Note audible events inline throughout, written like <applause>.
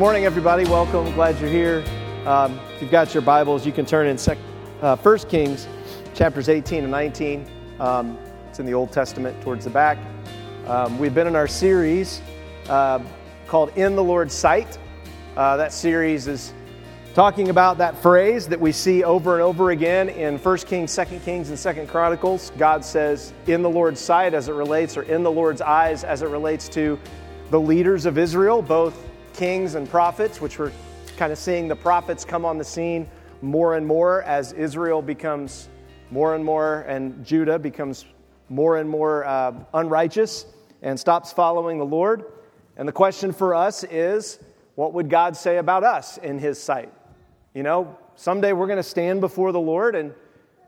Good morning, everybody. Welcome. Glad you're here. Um, if you've got your Bibles, you can turn in sec- uh, 1 Kings chapters 18 and 19. Um, it's in the Old Testament towards the back. Um, we've been in our series uh, called In the Lord's Sight. Uh, that series is talking about that phrase that we see over and over again in 1 Kings, 2 Kings, and 2 Chronicles. God says, in the Lord's sight as it relates, or in the Lord's eyes as it relates to the leaders of Israel, both kings and prophets, which we're kind of seeing the prophets come on the scene more and more as Israel becomes more and more, and Judah becomes more and more uh, unrighteous and stops following the Lord. And the question for us is what would God say about us in His sight? You know, someday we're going to stand before the Lord, and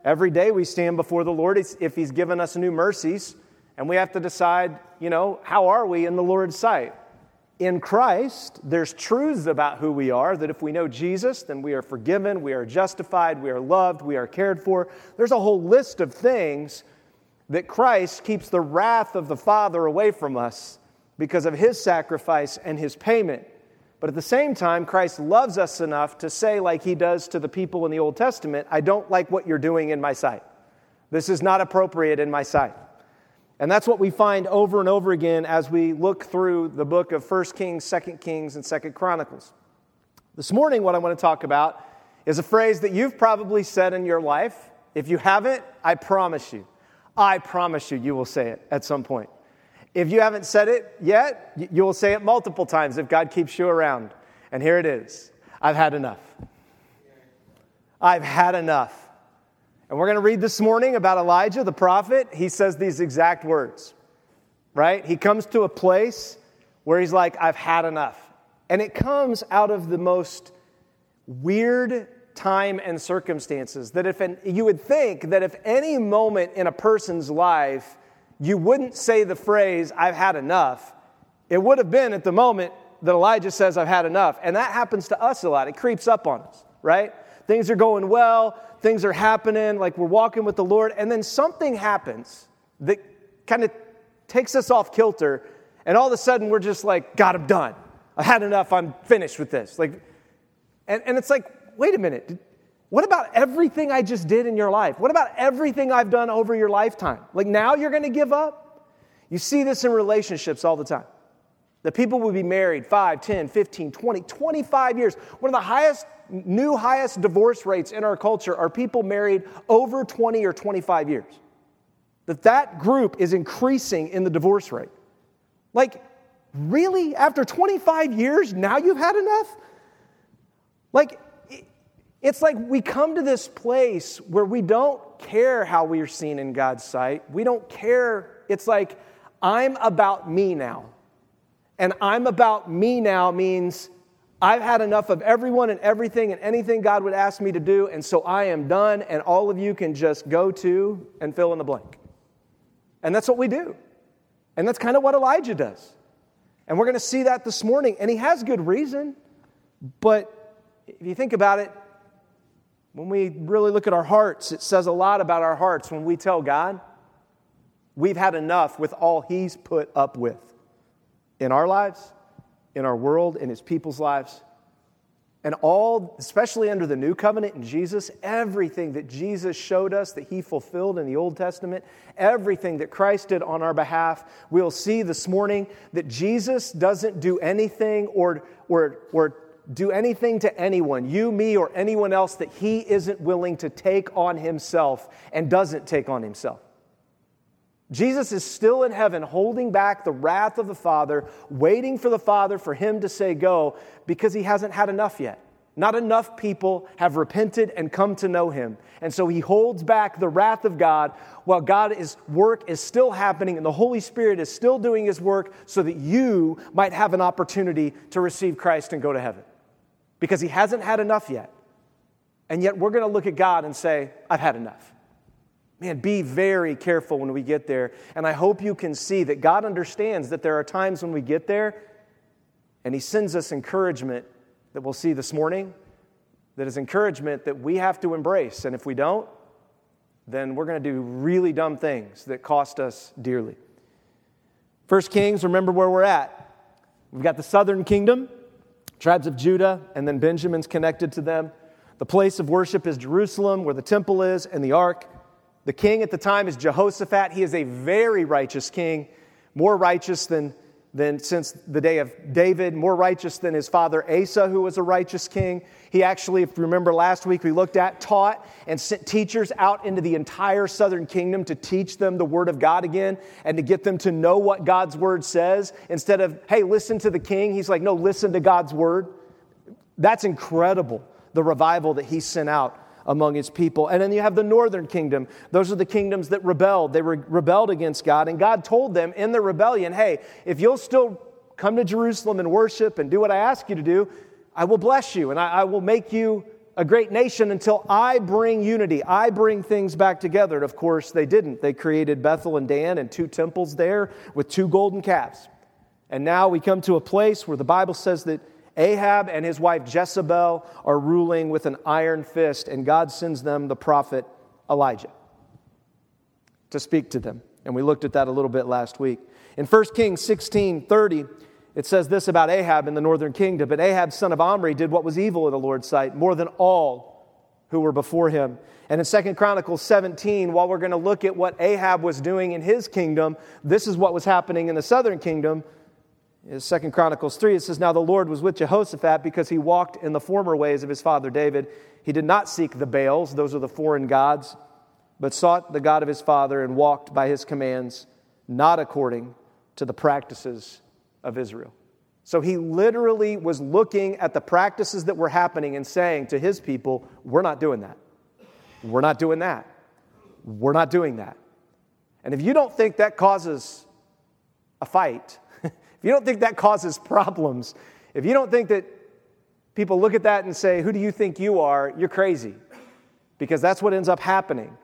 every day we stand before the Lord if He's given us new mercies, and we have to decide, you know, how are we in the Lord's sight? In Christ, there's truths about who we are that if we know Jesus, then we are forgiven, we are justified, we are loved, we are cared for. There's a whole list of things that Christ keeps the wrath of the Father away from us because of his sacrifice and his payment. But at the same time, Christ loves us enough to say, like he does to the people in the Old Testament, I don't like what you're doing in my sight. This is not appropriate in my sight. And that's what we find over and over again as we look through the book of 1 Kings, 2 Kings, and 2 Chronicles. This morning, what I want to talk about is a phrase that you've probably said in your life. If you haven't, I promise you, I promise you, you will say it at some point. If you haven't said it yet, you will say it multiple times if God keeps you around. And here it is I've had enough. I've had enough. And we're going to read this morning about Elijah, the prophet. He says these exact words, right? He comes to a place where he's like, I've had enough. And it comes out of the most weird time and circumstances that if an, you would think that if any moment in a person's life you wouldn't say the phrase, I've had enough, it would have been at the moment that Elijah says, I've had enough. And that happens to us a lot. It creeps up on us, right? Things are going well, things are happening, like we're walking with the Lord, and then something happens that kind of takes us off kilter, and all of a sudden we're just like, God, I'm done. I had enough. I'm finished with this. Like, and, and it's like, wait a minute. What about everything I just did in your life? What about everything I've done over your lifetime? Like now you're going to give up? You see this in relationships all the time. That people will be married 5, 10, 15, 20, 25 years. One of the highest new highest divorce rates in our culture are people married over 20 or 25 years. That that group is increasing in the divorce rate. Like, really? After 25 years, now you've had enough? Like, it's like we come to this place where we don't care how we are seen in God's sight. We don't care. It's like, I'm about me now. And I'm about me now means I've had enough of everyone and everything and anything God would ask me to do, and so I am done, and all of you can just go to and fill in the blank. And that's what we do. And that's kind of what Elijah does. And we're going to see that this morning, and he has good reason. But if you think about it, when we really look at our hearts, it says a lot about our hearts when we tell God we've had enough with all he's put up with in our lives in our world, in his people's lives. And all, especially under the new covenant in Jesus, everything that Jesus showed us that he fulfilled in the Old Testament, everything that Christ did on our behalf, we'll see this morning that Jesus doesn't do anything or, or, or do anything to anyone, you, me, or anyone else, that he isn't willing to take on himself and doesn't take on himself. Jesus is still in heaven holding back the wrath of the Father, waiting for the Father for him to say go because he hasn't had enough yet. Not enough people have repented and come to know him. And so he holds back the wrath of God while God's work is still happening and the Holy Spirit is still doing his work so that you might have an opportunity to receive Christ and go to heaven. Because he hasn't had enough yet. And yet we're going to look at God and say, I've had enough. Man, be very careful when we get there. And I hope you can see that God understands that there are times when we get there and He sends us encouragement that we'll see this morning, that is encouragement that we have to embrace. And if we don't, then we're going to do really dumb things that cost us dearly. First Kings, remember where we're at. We've got the southern kingdom tribes of Judah, and then Benjamin's connected to them. The place of worship is Jerusalem, where the temple is, and the ark. The king at the time is Jehoshaphat. He is a very righteous king, more righteous than than since the day of David, more righteous than his father Asa, who was a righteous king. He actually, if you remember last week, we looked at, taught, and sent teachers out into the entire southern kingdom to teach them the word of God again and to get them to know what God's word says. Instead of, hey, listen to the king, he's like, no, listen to God's word. That's incredible, the revival that he sent out among his people. And then you have the northern kingdom. Those are the kingdoms that rebelled. They re- rebelled against God. And God told them in the rebellion, hey, if you'll still come to Jerusalem and worship and do what I ask you to do, I will bless you and I, I will make you a great nation until I bring unity. I bring things back together. And of course, they didn't. They created Bethel and Dan and two temples there with two golden calves. And now we come to a place where the Bible says that Ahab and his wife Jezebel are ruling with an iron fist, and God sends them the prophet Elijah to speak to them. And we looked at that a little bit last week. In 1 Kings 16 30, it says this about Ahab in the northern kingdom. But Ahab, son of Omri, did what was evil in the Lord's sight, more than all who were before him. And in 2 Chronicles 17, while we're going to look at what Ahab was doing in his kingdom, this is what was happening in the southern kingdom in Second Chronicles 3, it says, Now the Lord was with Jehoshaphat because he walked in the former ways of his father David. He did not seek the Baals, those are the foreign gods, but sought the God of his father and walked by his commands, not according to the practices of Israel. So he literally was looking at the practices that were happening and saying to his people, We're not doing that. We're not doing that. We're not doing that. And if you don't think that causes a fight, if you don't think that causes problems, if you don't think that people look at that and say, Who do you think you are? you're crazy. Because that's what ends up happening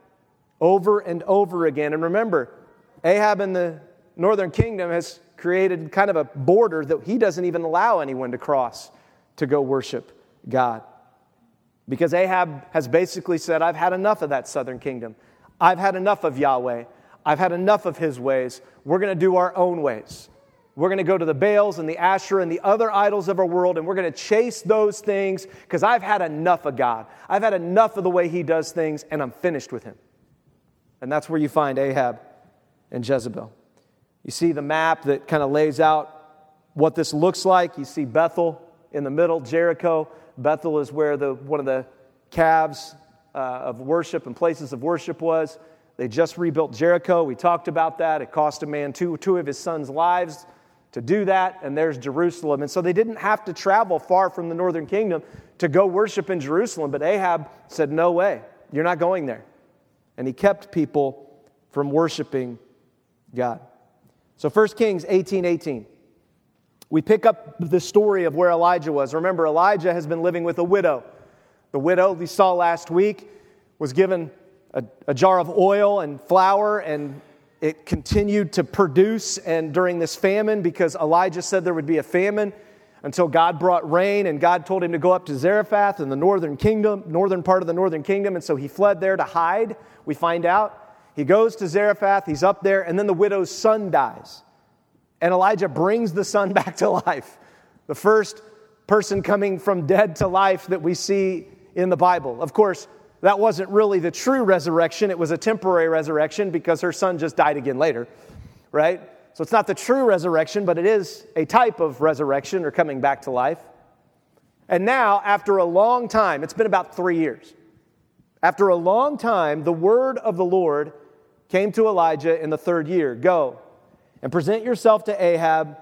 over and over again. And remember, Ahab in the northern kingdom has created kind of a border that he doesn't even allow anyone to cross to go worship God. Because Ahab has basically said, I've had enough of that southern kingdom. I've had enough of Yahweh. I've had enough of his ways. We're going to do our own ways. We're going to go to the Baals and the Asherah and the other idols of our world, and we're going to chase those things because I've had enough of God. I've had enough of the way He does things, and I'm finished with Him. And that's where you find Ahab and Jezebel. You see the map that kind of lays out what this looks like. You see Bethel in the middle, Jericho. Bethel is where the, one of the calves uh, of worship and places of worship was. They just rebuilt Jericho. We talked about that. It cost a man two, two of his sons' lives to do that, and there's Jerusalem. And so they didn't have to travel far from the northern kingdom to go worship in Jerusalem. But Ahab said, No way, you're not going there. And he kept people from worshiping God. So 1 Kings 18 18. We pick up the story of where Elijah was. Remember, Elijah has been living with a widow. The widow we saw last week was given a, a jar of oil and flour and it continued to produce, and during this famine, because Elijah said there would be a famine until God brought rain, and God told him to go up to Zarephath in the northern kingdom, northern part of the northern kingdom, and so he fled there to hide. We find out. He goes to Zarephath, he's up there, and then the widow's son dies. And Elijah brings the son <laughs> back to life. The first person coming from dead to life that we see in the Bible. Of course, that wasn't really the true resurrection. It was a temporary resurrection because her son just died again later, right? So it's not the true resurrection, but it is a type of resurrection or coming back to life. And now, after a long time, it's been about three years, after a long time, the word of the Lord came to Elijah in the third year Go and present yourself to Ahab.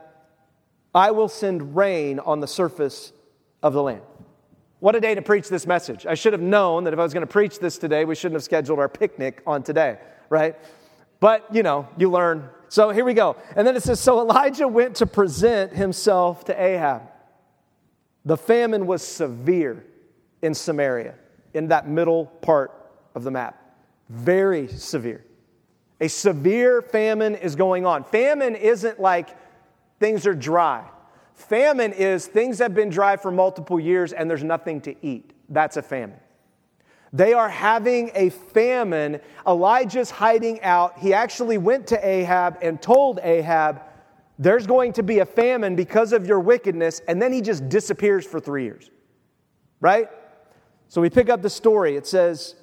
I will send rain on the surface of the land. What a day to preach this message. I should have known that if I was going to preach this today, we shouldn't have scheduled our picnic on today, right? But, you know, you learn. So here we go. And then it says So Elijah went to present himself to Ahab. The famine was severe in Samaria, in that middle part of the map. Very severe. A severe famine is going on. Famine isn't like things are dry. Famine is things have been dry for multiple years and there's nothing to eat. That's a famine. They are having a famine. Elijah's hiding out. He actually went to Ahab and told Ahab, there's going to be a famine because of your wickedness, and then he just disappears for three years. Right? So we pick up the story. It says,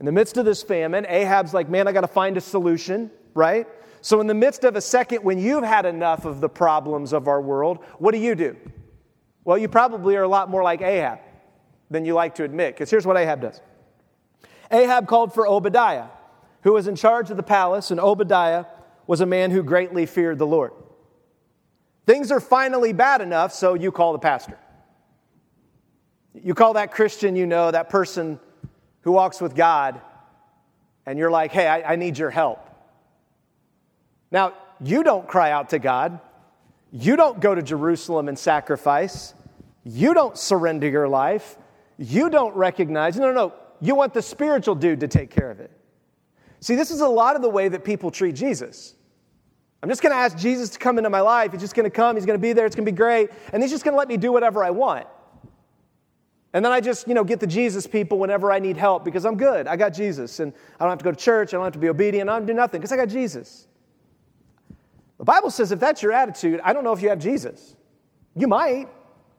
in the midst of this famine, Ahab's like, man, I got to find a solution, right? So, in the midst of a second, when you've had enough of the problems of our world, what do you do? Well, you probably are a lot more like Ahab than you like to admit, because here's what Ahab does Ahab called for Obadiah, who was in charge of the palace, and Obadiah was a man who greatly feared the Lord. Things are finally bad enough, so you call the pastor. You call that Christian you know, that person who walks with God, and you're like, hey, I, I need your help. Now, you don't cry out to God. You don't go to Jerusalem and sacrifice. You don't surrender your life. You don't recognize. No, no, no. You want the spiritual dude to take care of it. See, this is a lot of the way that people treat Jesus. I'm just going to ask Jesus to come into my life. He's just going to come. He's going to be there. It's going to be great. And he's just going to let me do whatever I want. And then I just, you know, get the Jesus people whenever I need help because I'm good. I got Jesus. And I don't have to go to church. I don't have to be obedient. I don't do nothing because I got Jesus. The Bible says if that's your attitude, I don't know if you have Jesus. You might.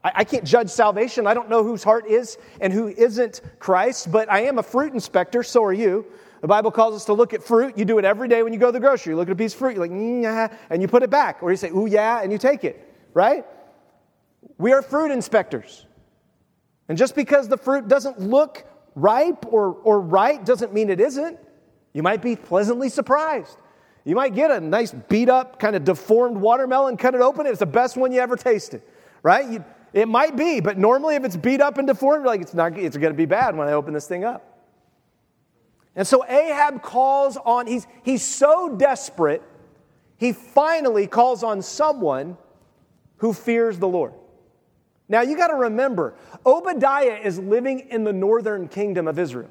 I, I can't judge salvation. I don't know whose heart is and who isn't Christ, but I am a fruit inspector. So are you. The Bible calls us to look at fruit. You do it every day when you go to the grocery. You look at a piece of fruit, you're like, yeah, and you put it back. Or you say, ooh, yeah, and you take it, right? We are fruit inspectors. And just because the fruit doesn't look ripe or, or right doesn't mean it isn't. You might be pleasantly surprised. You might get a nice beat up, kind of deformed watermelon, cut it open, it's the best one you ever tasted, right? You, it might be, but normally if it's beat up and deformed, like it's not it's going to be bad when I open this thing up. And so Ahab calls on, he's, he's so desperate, he finally calls on someone who fears the Lord. Now you got to remember, Obadiah is living in the northern kingdom of Israel.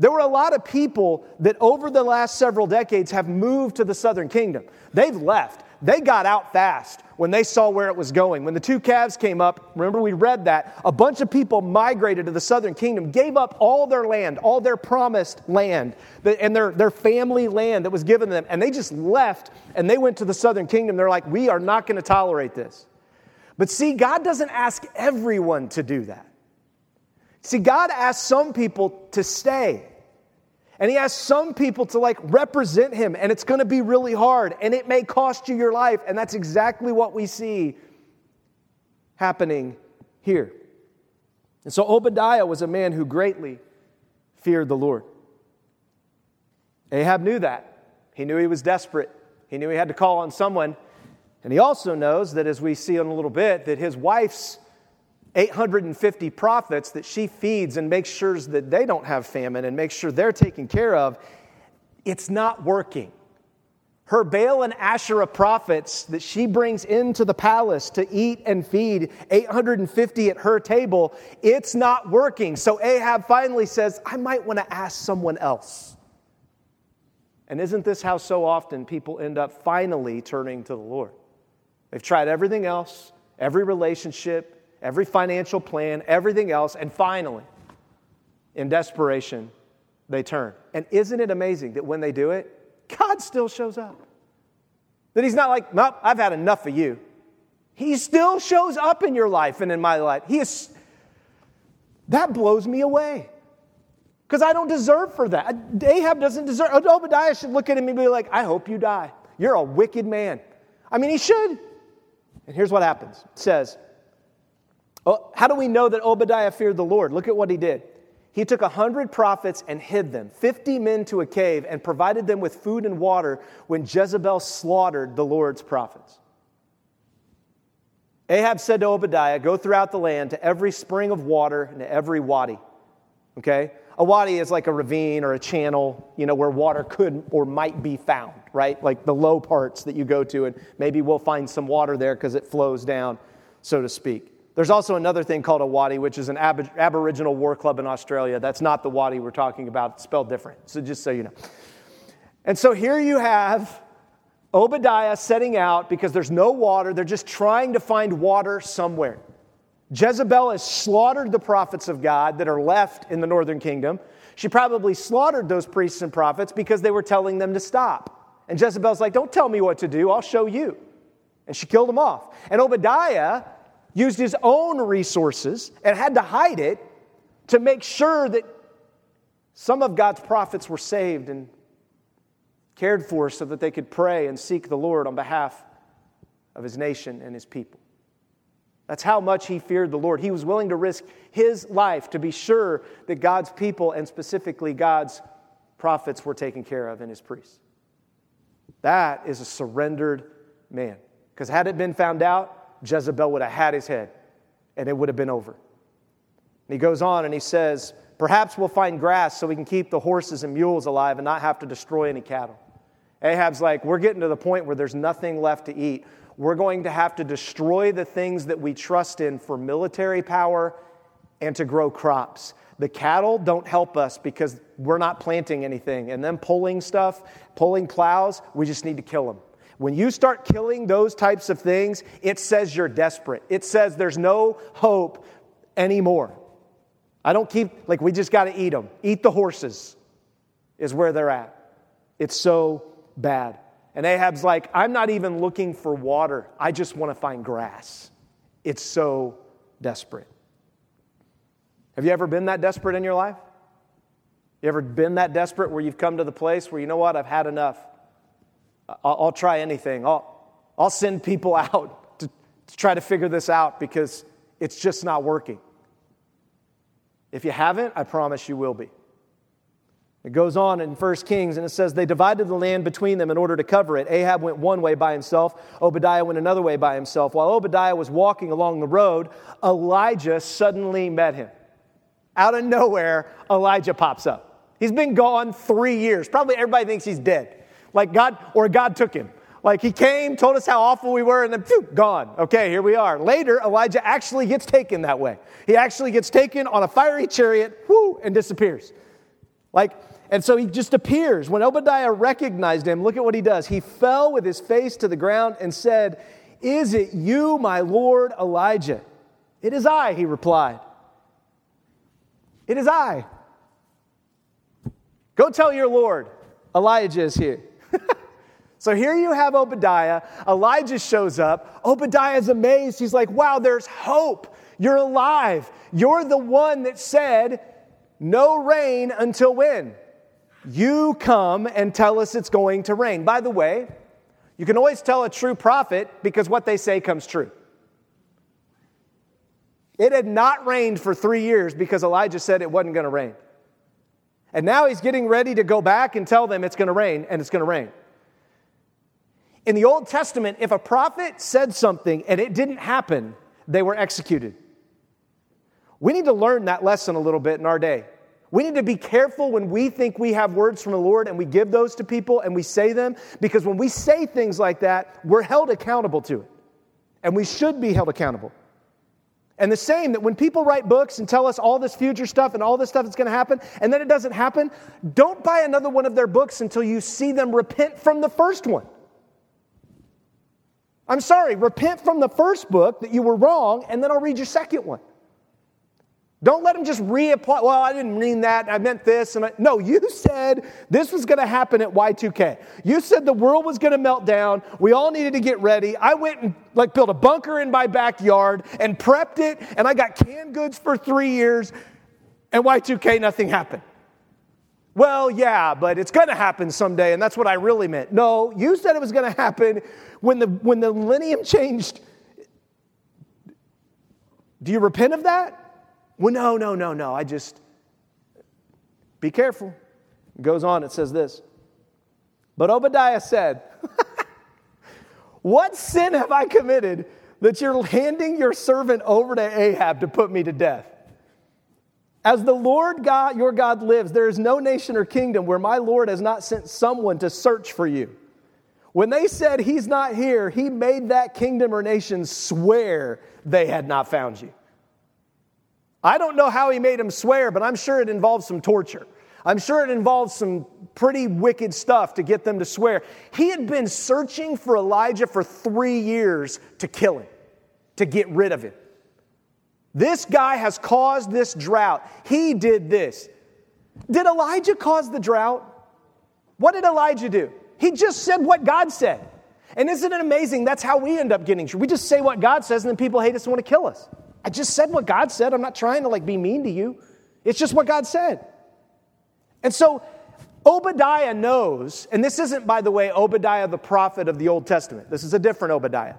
There were a lot of people that over the last several decades have moved to the southern kingdom. They've left. They got out fast when they saw where it was going. When the two calves came up, remember we read that, a bunch of people migrated to the southern kingdom, gave up all their land, all their promised land, and their, their family land that was given them, and they just left and they went to the southern kingdom. They're like, we are not going to tolerate this. But see, God doesn't ask everyone to do that. See, God asks some people to stay. And he asks some people to like represent him, and it's going to be really hard, and it may cost you your life. And that's exactly what we see happening here. And so Obadiah was a man who greatly feared the Lord. Ahab knew that. He knew he was desperate. He knew he had to call on someone. And he also knows that, as we see in a little bit, that his wife's 850 prophets that she feeds and makes sure that they don't have famine and makes sure they're taken care of, it's not working. Her Baal and Asherah prophets that she brings into the palace to eat and feed 850 at her table, it's not working. So Ahab finally says, I might want to ask someone else. And isn't this how so often people end up finally turning to the Lord? They've tried everything else, every relationship, every financial plan, everything else, and finally, in desperation, they turn. And isn't it amazing that when they do it, God still shows up? That He's not like, nope, I've had enough of you. He still shows up in your life and in my life. He is, that blows me away. Because I don't deserve for that. Ahab doesn't deserve. Oh, Obadiah should look at him and be like, I hope you die. You're a wicked man. I mean, he should. And here's what happens it says, Oh, Oh, how do we know that Obadiah feared the Lord? Look at what he did. He took a hundred prophets and hid them, 50 men to a cave, and provided them with food and water when Jezebel slaughtered the Lord's prophets. Ahab said to Obadiah, Go throughout the land to every spring of water and to every wadi. Okay? A wadi is like a ravine or a channel, you know, where water could or might be found, right? Like the low parts that you go to, and maybe we'll find some water there because it flows down, so to speak. There's also another thing called a waddy, which is an ab- Aboriginal war club in Australia. That's not the wadi we're talking about, it's spelled different. So just so you know. And so here you have Obadiah setting out because there's no water. They're just trying to find water somewhere. Jezebel has slaughtered the prophets of God that are left in the northern kingdom. She probably slaughtered those priests and prophets because they were telling them to stop And Jezebel's like, Don't tell me what to do, I'll show you. And she killed them off. And Obadiah used his own resources and had to hide it to make sure that some of God's prophets were saved and cared for so that they could pray and seek the Lord on behalf of his nation and his people. That's how much he feared the Lord. He was willing to risk his life to be sure that God's people and specifically God's prophets were taken care of and his priests. That is a surrendered man. Because had it been found out, Jezebel would have had his head and it would have been over. And he goes on and he says, Perhaps we'll find grass so we can keep the horses and mules alive and not have to destroy any cattle. Ahab's like, We're getting to the point where there's nothing left to eat. We're going to have to destroy the things that we trust in for military power and to grow crops. The cattle don't help us because we're not planting anything. And then pulling stuff, pulling plows, we just need to kill them. When you start killing those types of things, it says you're desperate. It says there's no hope anymore. I don't keep, like, we just got to eat them. Eat the horses, is where they're at. It's so bad. And Ahab's like, I'm not even looking for water. I just want to find grass. It's so desperate. Have you ever been that desperate in your life? You ever been that desperate where you've come to the place where, you know what, I've had enough? I'll, I'll try anything. I'll, I'll send people <laughs> out to, to try to figure this out because it's just not working. If you haven't, I promise you will be. It goes on in 1 Kings and it says, They divided the land between them in order to cover it. Ahab went one way by himself, Obadiah went another way by himself. While Obadiah was walking along the road, Elijah suddenly met him. Out of nowhere, Elijah pops up. He's been gone three years. Probably everybody thinks he's dead. Like God, or God took him. Like he came, told us how awful we were, and then phew, gone. Okay, here we are. Later, Elijah actually gets taken that way. He actually gets taken on a fiery chariot, whoo, and disappears. Like, and so he just appears. When Obadiah recognized him, look at what he does. He fell with his face to the ground and said, Is it you, my Lord Elijah? It is I, he replied. It is I. Go tell your Lord, Elijah is here. So here you have Obadiah. Elijah shows up. Obadiah is amazed. He's like, wow, there's hope. You're alive. You're the one that said, no rain until when? You come and tell us it's going to rain. By the way, you can always tell a true prophet because what they say comes true. It had not rained for three years because Elijah said it wasn't going to rain. And now he's getting ready to go back and tell them it's going to rain, and it's going to rain. In the Old Testament, if a prophet said something and it didn't happen, they were executed. We need to learn that lesson a little bit in our day. We need to be careful when we think we have words from the Lord and we give those to people and we say them, because when we say things like that, we're held accountable to it. And we should be held accountable. And the same that when people write books and tell us all this future stuff and all this stuff that's going to happen, and then it doesn't happen, don't buy another one of their books until you see them repent from the first one. I'm sorry, repent from the first book that you were wrong, and then I'll read your second one. Don't let them just reapply. Well, I didn't mean that. I meant this. And I, no, you <laughs> said this was going to happen at Y2K. You said the world was going to melt down. We all needed to get ready. I went and like built a bunker in my backyard and prepped it. And I got canned goods for three years. And Y2K, nothing happened. Well, yeah, but it's going to happen someday. And that's what I really meant. No, you said it was going to happen when the, when the millennium changed. Do you repent of that? Well, no, no, no, no. I just, be careful. It goes on, it says this. But Obadiah said, <laughs> What sin have I committed that you're handing your servant over to Ahab to put me to death? As the Lord God, your God lives, there is no nation or kingdom where my Lord has not sent someone to search for you. When they said he's not here, he made that kingdom or nation swear they had not found you. I don't know how he made him swear, but I'm sure it involves some torture. I'm sure it involves some pretty wicked stuff to get them to swear. He had been searching for Elijah for three years to kill him, to get rid of him. This guy has caused this drought. He did this. Did Elijah cause the drought? What did Elijah do? He just said what God said. And isn't it amazing? That's how we end up getting. We just say what God says, and then people hate us and want to kill us. I just said what God said. I'm not trying to like be mean to you. It's just what God said. And so Obadiah knows, and this isn't, by the way, Obadiah the prophet of the Old Testament. This is a different Obadiah.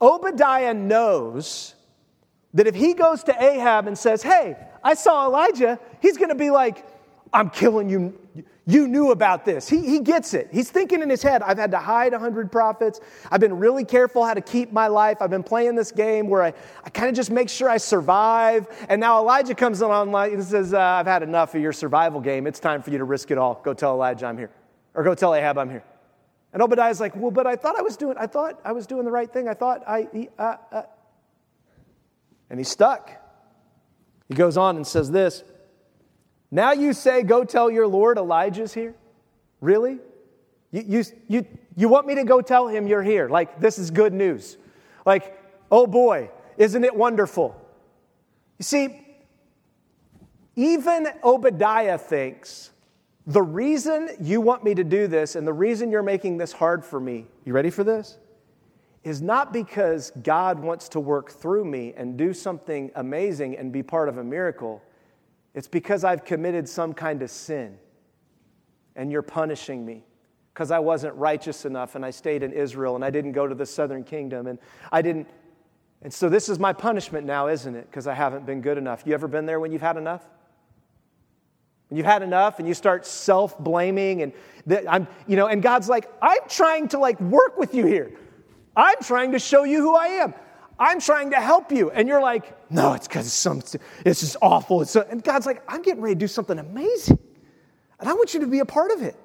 Obadiah knows that if he goes to Ahab and says, Hey, I saw Elijah, he's going to be like, I'm killing you. You knew about this. He, he gets it. He's thinking in his head, I've had to hide 100 prophets. I've been really careful how to keep my life. I've been playing this game where I, I kind of just make sure I survive. And now Elijah comes along and says, uh, I've had enough of your survival game. It's time for you to risk it all. Go tell Elijah I'm here. Or go tell Ahab I'm here. And Obadiah's like, well, but I thought I was doing, I thought I was doing the right thing. I thought I, uh, uh. And he's stuck. He goes on and says this now you say, Go tell your Lord Elijah's here? Really? You, you, you, you want me to go tell him you're here? Like, this is good news. Like, oh boy, isn't it wonderful? You see, even Obadiah thinks the reason you want me to do this and the reason you're making this hard for me, you ready for this? Is not because God wants to work through me and do something amazing and be part of a miracle. It's because I've committed some kind of sin and you're punishing me because I wasn't righteous enough and I stayed in Israel and I didn't go to the southern kingdom and I didn't. And so this is my punishment now, isn't it? Because I haven't been good enough. You ever been there when you've had enough? When you've had enough and you start self blaming and I'm, you know, and God's like, I'm trying to like work with you here. I'm trying to show you who I am. I'm trying to help you. And you're like, no, it's because some, it's just awful. It's so, and God's like, I'm getting ready to do something amazing. And I want you to be a part of it.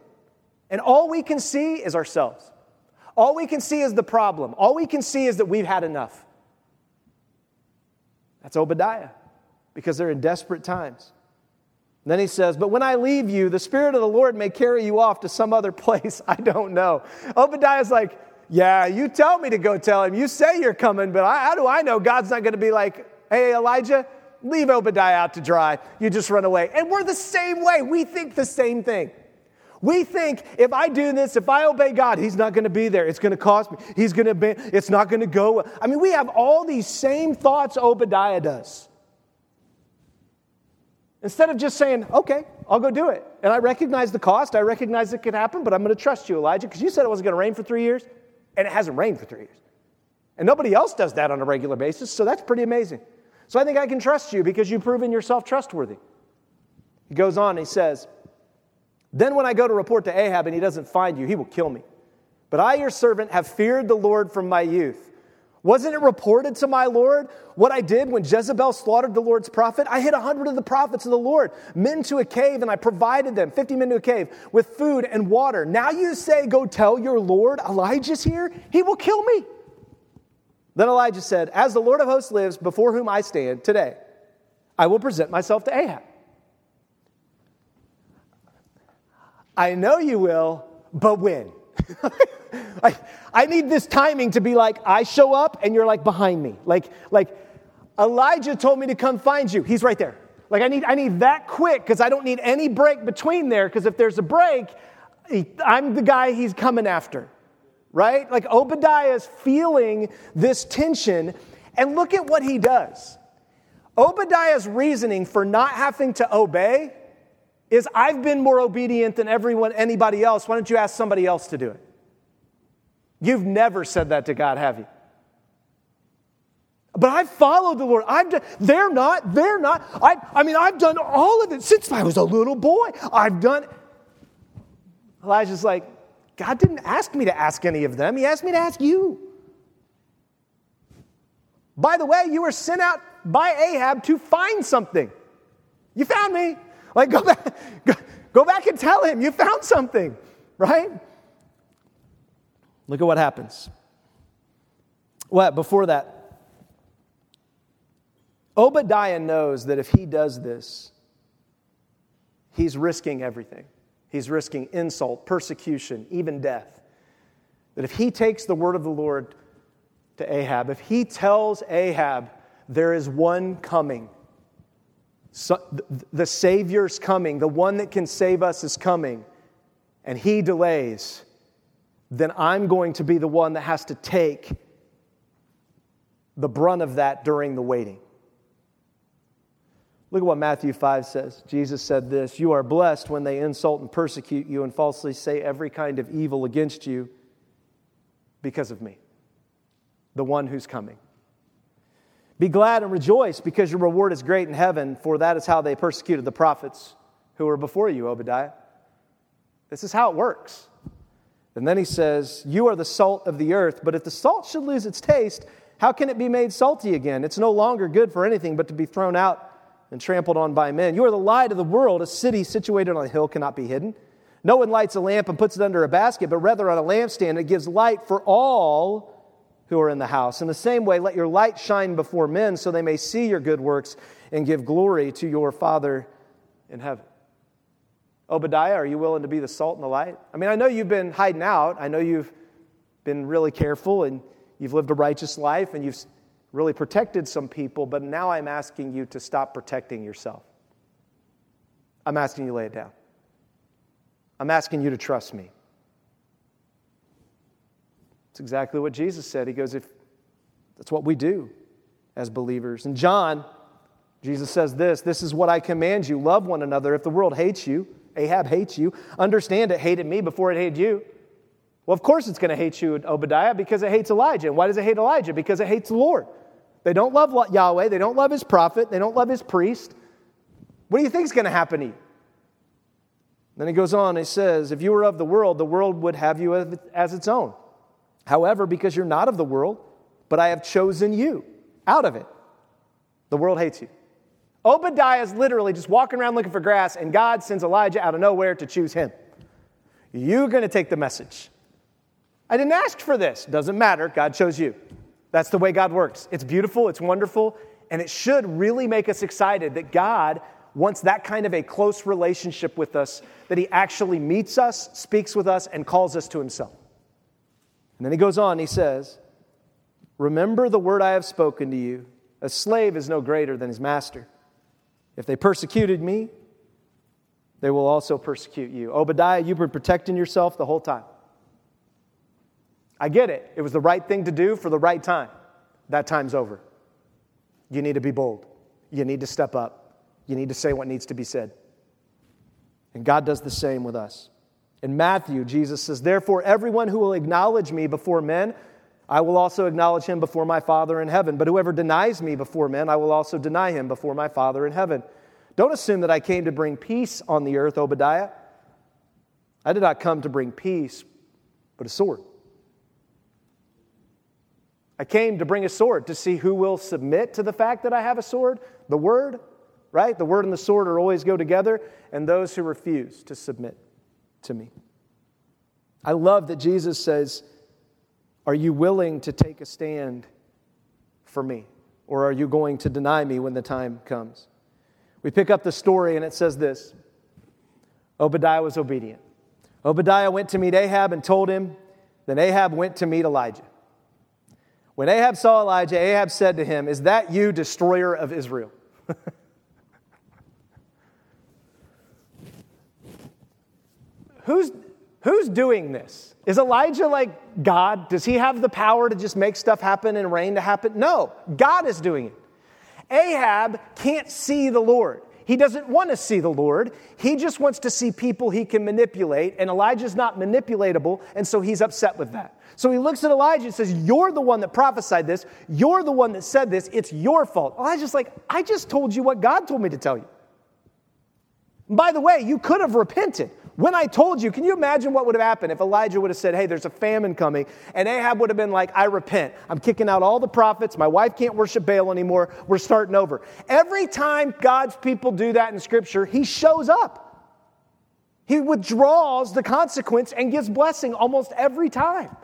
And all we can see is ourselves. All we can see is the problem. All we can see is that we've had enough. That's Obadiah, because they're in desperate times. And then he says, But when I leave you, the Spirit of the Lord may carry you off to some other <laughs> place I don't know. Obadiah's like, yeah, you tell me to go tell him. You say you're coming, but I, how do I know God's not going to be like, hey, Elijah, leave Obadiah out to dry. You just run away. And we're the same way. We think the same thing. We think if I do this, if I obey God, He's not going to be there. It's going to cost me. He's going to be, it's not going to go. I mean, we have all these same thoughts Obadiah does. Instead of just saying, okay, I'll go do it. And I recognize the cost. I recognize it could happen, but I'm going to trust you, Elijah, because you said it wasn't going to rain for three years and it hasn't rained for three years. And nobody else does that on a regular basis, so that's pretty amazing. So I think I can trust you because you've proven yourself trustworthy. He goes on, he says, Then when I go to report to Ahab and he doesn't find you, he will kill me. But I, your servant, have feared the Lord from my youth. Wasn't it reported to my Lord what I did when Jezebel slaughtered the Lord's prophet? I hid a hundred of the prophets of the Lord, men to a cave, and I provided them, 50 men to a cave, with food and water. Now you say, Go tell your Lord, Elijah's here, he will kill me. Then Elijah said, As the Lord of hosts lives, before whom I stand today, I will present myself to Ahab. I know you will, but when? <laughs> I, I need this timing to be like, I show up and you're like behind me. Like, like Elijah told me to come find you. He's right there. Like I need, I need that quick because I don't need any break between there because if there's a break, I'm the guy he's coming after. Right? Like Obadiah is feeling this tension and look at what he does. Obadiah's reasoning for not having to obey is I've been more obedient than everyone anybody else. Why don't you ask somebody else to do it? You've never said that to God, have you? But I've followed the Lord. I've done, they're not, they're not. I, I mean, I've done all of it since I was a little boy. I've done. Elijah's like, God didn't ask me to ask any of them. He asked me to ask you. By the way, you were sent out by Ahab to find something. You found me. Like, go back, <laughs> go, go back and tell him you found something, right? Look at what happens. What? Before that, Obadiah knows that if he does this, he's risking everything. He's risking insult, persecution, even death. That if he takes the word of the Lord to Ahab, if he tells Ahab, there is one coming, so, the Savior's coming, the one that can save us is coming, and he delays, then I'm going to be the one that has to take the brunt of that during the waiting. Look at what Matthew 5 says. Jesus said this You are blessed when they insult and persecute you and falsely say every kind of evil against you because of me, the one who's coming. Be glad and rejoice because your reward is great in heaven, for that is how they persecuted the prophets who were before you, Obadiah. This is how it works. And then he says, You are the salt of the earth, but if the salt should lose its taste, how can it be made salty again? It's no longer good for anything but to be thrown out and trampled on by men. You are the light of the world. A city situated on a hill cannot be hidden. No one lights a lamp and puts it under a basket, but rather on a lampstand. It gives light for all who are in the house. In the same way, let your light shine before men so they may see your good works and give glory to your Father in heaven. Obadiah, are you willing to be the salt and the light? I mean, I know you've been hiding out. I know you've been really careful and you've lived a righteous life and you've really protected some people, but now I'm asking you to stop protecting yourself. I'm asking you to lay it down. I'm asking you to trust me. It's exactly what Jesus said. He goes, if that's what we do as believers. And John, Jesus says this this is what I command you love one another. If the world hates you, Ahab hates you, understand it hated me before it hated you. Well, of course it's going to hate you, Obadiah, because it hates Elijah. And why does it hate Elijah? Because it hates the Lord. They don't love Yahweh, they don't love his prophet, they don't love his priest. What do you think is going to happen to you? Then he goes on, he says, If you were of the world, the world would have you as its own. However, because you're not of the world, but I have chosen you out of it, the world hates you. Obadiah is literally just walking around looking for grass, and God sends Elijah out of nowhere to choose him. You're going to take the message. I didn't ask for this. Doesn't matter. God chose you. That's the way God works. It's beautiful, it's wonderful, and it should really make us excited that God wants that kind of a close relationship with us, that He actually meets us, speaks with us, and calls us to Himself. And then he goes on, he says, Remember the word I have spoken to you. A slave is no greater than his master. If they persecuted me, they will also persecute you. Obadiah, you've been protecting yourself the whole time. I get it. It was the right thing to do for the right time. That time's over. You need to be bold. You need to step up. You need to say what needs to be said. And God does the same with us. In Matthew, Jesus says, Therefore, everyone who will acknowledge me before men, I will also acknowledge him before my Father in heaven. But whoever denies me before men, I will also deny him before my Father in heaven. Don't assume that I came to bring peace on the earth, Obadiah. I did not come to bring peace, but a sword. I came to bring a sword to see who will submit to the fact that I have a sword, the word, right? The word and the sword are always go together, and those who refuse to submit to me. I love that Jesus says, Are you willing to take a stand for me? Or are you going to deny me when the time comes? We pick up the story and it says this Obadiah was obedient. Obadiah went to meet Ahab and told him. Then Ahab went to meet Elijah. When Ahab saw Elijah, Ahab said to him, Is that you, destroyer of Israel? <laughs> who's, who's doing this? Is Elijah like God? Does he have the power to just make stuff happen and rain to happen? No, God is doing it. Ahab can't see the Lord. He doesn't want to see the Lord. He just wants to see people he can manipulate, and Elijah's not manipulatable, and so he's upset with that. So he looks at Elijah and says, You're the one that prophesied this. You're the one that said this. It's your fault. Elijah's like, I just told you what God told me to tell you. By the way, you could have repented. When I told you, can you imagine what would have happened if Elijah would have said, Hey, there's a famine coming? And Ahab would have been like, I repent. I'm kicking out all the prophets. My wife can't worship Baal anymore. We're starting over. Every time God's people do that in Scripture, he shows up. He withdraws the consequence and gives blessing almost every time.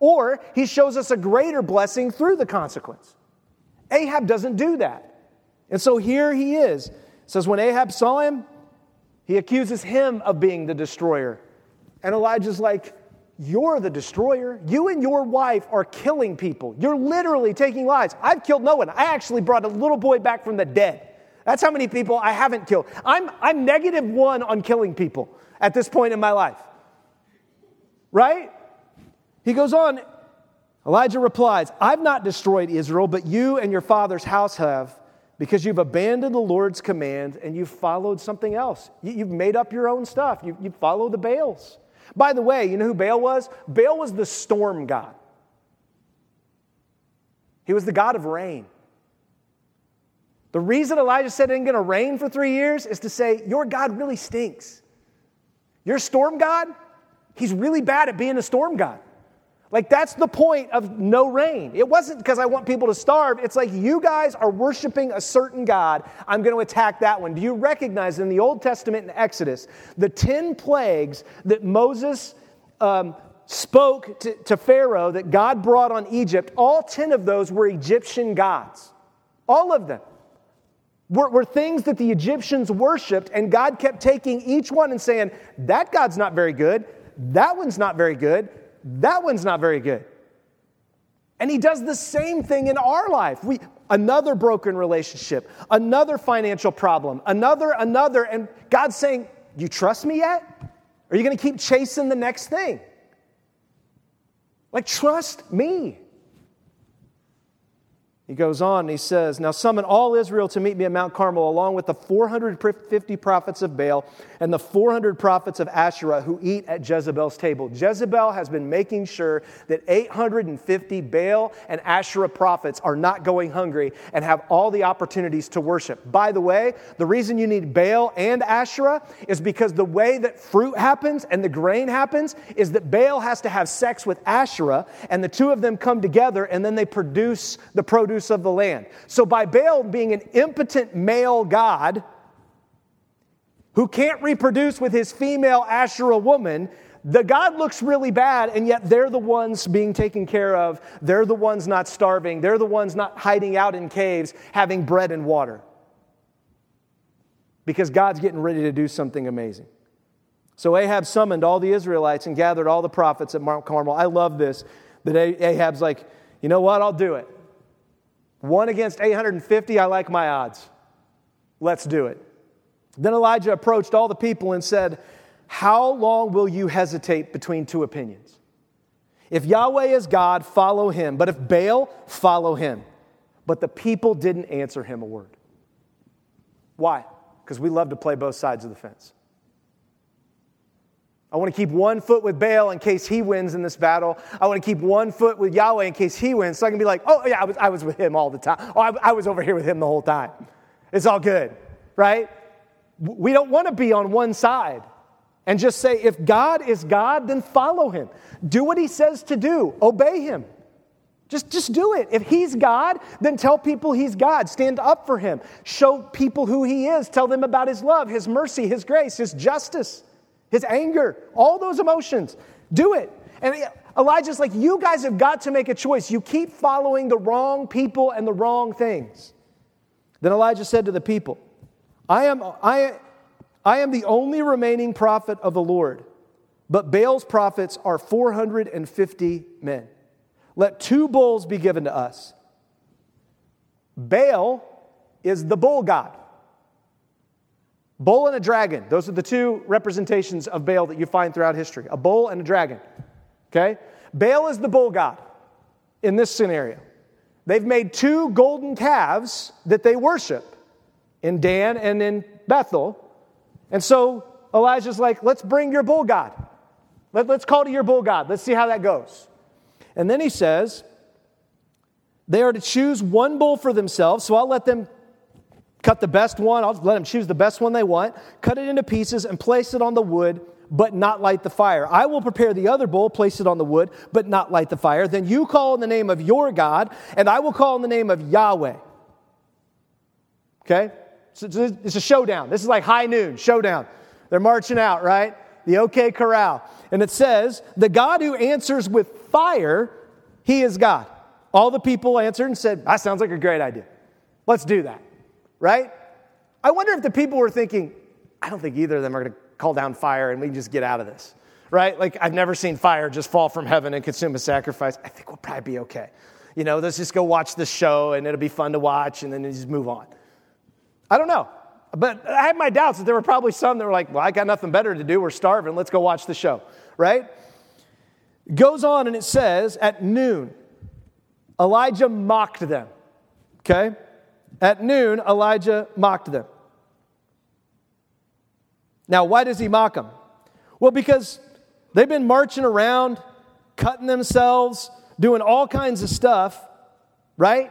Or he shows us a greater blessing through the consequence. Ahab doesn't do that. And so here he is. It says, When Ahab saw him, he accuses him of being the destroyer. And Elijah's like, You're the destroyer. You and your wife are killing people. You're literally taking lives. I've killed no one. I actually brought a little boy back from the dead. That's how many people I haven't killed. I'm, I'm negative one on killing people at this point in my life. Right? He goes on, Elijah replies, I've not destroyed Israel, but you and your father's house have, because you've abandoned the Lord's command and you've followed something else. You've made up your own stuff. You, you follow the Baals. By the way, you know who Baal was? Baal was the storm god. He was the god of rain. The reason Elijah said it ain't going to rain for three years is to say, Your God really stinks. Your storm God, he's really bad at being a storm God. Like, that's the point of no rain. It wasn't because I want people to starve. It's like you guys are worshiping a certain God. I'm going to attack that one. Do you recognize in the Old Testament in Exodus, the 10 plagues that Moses um, spoke to, to Pharaoh that God brought on Egypt, all 10 of those were Egyptian gods. All of them were, were things that the Egyptians worshiped, and God kept taking each one and saying, That God's not very good. That one's not very good. That one's not very good. And he does the same thing in our life. We, another broken relationship, another financial problem, another, another. And God's saying, You trust me yet? Are you going to keep chasing the next thing? Like, trust me. He goes on and he says, Now summon all Israel to meet me at Mount Carmel, along with the 450 prophets of Baal and the 400 prophets of Asherah who eat at Jezebel's table. Jezebel has been making sure that 850 Baal and Asherah prophets are not going hungry and have all the opportunities to worship. By the way, the reason you need Baal and Asherah is because the way that fruit happens and the grain happens is that Baal has to have sex with Asherah, and the two of them come together and then they produce the produce produce of the land. So, by Baal being an impotent male god who can't reproduce with his female Asherah woman, the God looks really bad, and yet they're the ones being taken care of. They're the ones not starving. They're the ones not hiding out in caves, having bread and water. Because God's getting ready to do something amazing. So Ahab summoned all the Israelites and gathered all the prophets at Mount Carmel. I love this, that Ahab's like, you know what, I'll do it. One against 850, I like my odds. Let's do it. Then Elijah approached all the people and said, How long will you hesitate between two opinions? If Yahweh is God, follow him. But if Baal, follow him. But the people didn't answer him a word. Why? Because we love to play both sides of the fence. I want to keep one foot with Baal in case he wins in this battle. I want to keep one foot with Yahweh in case he wins. So I can be like, oh, yeah, I was, I was with him all the time. Oh, I, I was over here with him the whole time. It's all good, right? We don't want to be on one side and just say, if God is God, then follow him. Do what he says to do, obey him. Just, just do it. If he's God, then tell people he's God. Stand up for him. Show people who he is. Tell them about his love, his mercy, his grace, his justice his anger, all those emotions. Do it. And Elijah's like, You guys have got to make a choice. You keep following the wrong people and the wrong things. Then Elijah said to the people, I am, I, I am the only remaining prophet of the Lord, but Baal's prophets are 450 men. Let two bulls be given to us. Baal is the bull god. Bull and a dragon. Those are the two representations of Baal that you find throughout history a bull and a dragon. Okay? Baal is the bull god in this scenario. They've made two golden calves that they worship in Dan and in Bethel. And so Elijah's like, let's bring your bull god. Let, us call to your bull god. Let's see how that goes. And then he says, they are to choose one bull for themselves, so I'll let them Cut the best one, I'll let them choose the best one they want, cut it into pieces, and place it on the wood, but not light the fire. I will prepare the other bowl, place it on the wood, but not light the fire. Then you call in the name of your God, and I will call in the name of Yahweh. Okay? So it's a showdown. This is like high noon, showdown. They're marching out, right? The OK Corral. And it says, The God who answers with fire, he is God. All the people answered and said, That sounds like a great idea. Let's do that right? I wonder if the people were thinking, I don't think either of them are going to call down fire and we can just get out of this, right? Like, I've never seen fire just fall from heaven and consume a sacrifice. I think we'll probably be okay. You know, let's just go watch this show and it'll be fun to watch and then just move on. I don't know. But I have my doubts that there were probably some that were like, well, I got nothing better to do. We're starving. Let's go watch the show, right? Goes on and it says, at noon, Elijah mocked them. Okay? At noon, Elijah mocked them. Now, why does he mock them? Well, because they've been marching around, cutting themselves, doing all kinds of stuff, right?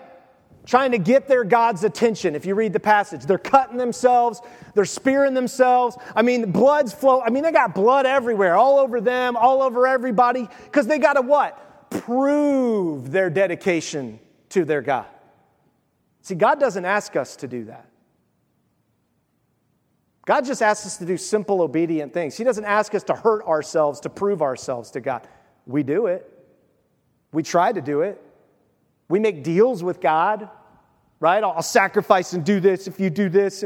Trying to get their God's attention. If you read the passage, they're cutting themselves, they're spearing themselves. I mean, blood's flow. I mean, they got blood everywhere, all over them, all over everybody, because they got to what? Prove their dedication to their God. See, God doesn't ask us to do that. God just asks us to do simple, obedient things. He doesn't ask us to hurt ourselves to prove ourselves to God. We do it, we try to do it. We make deals with God, right? I'll sacrifice and do this if you do this.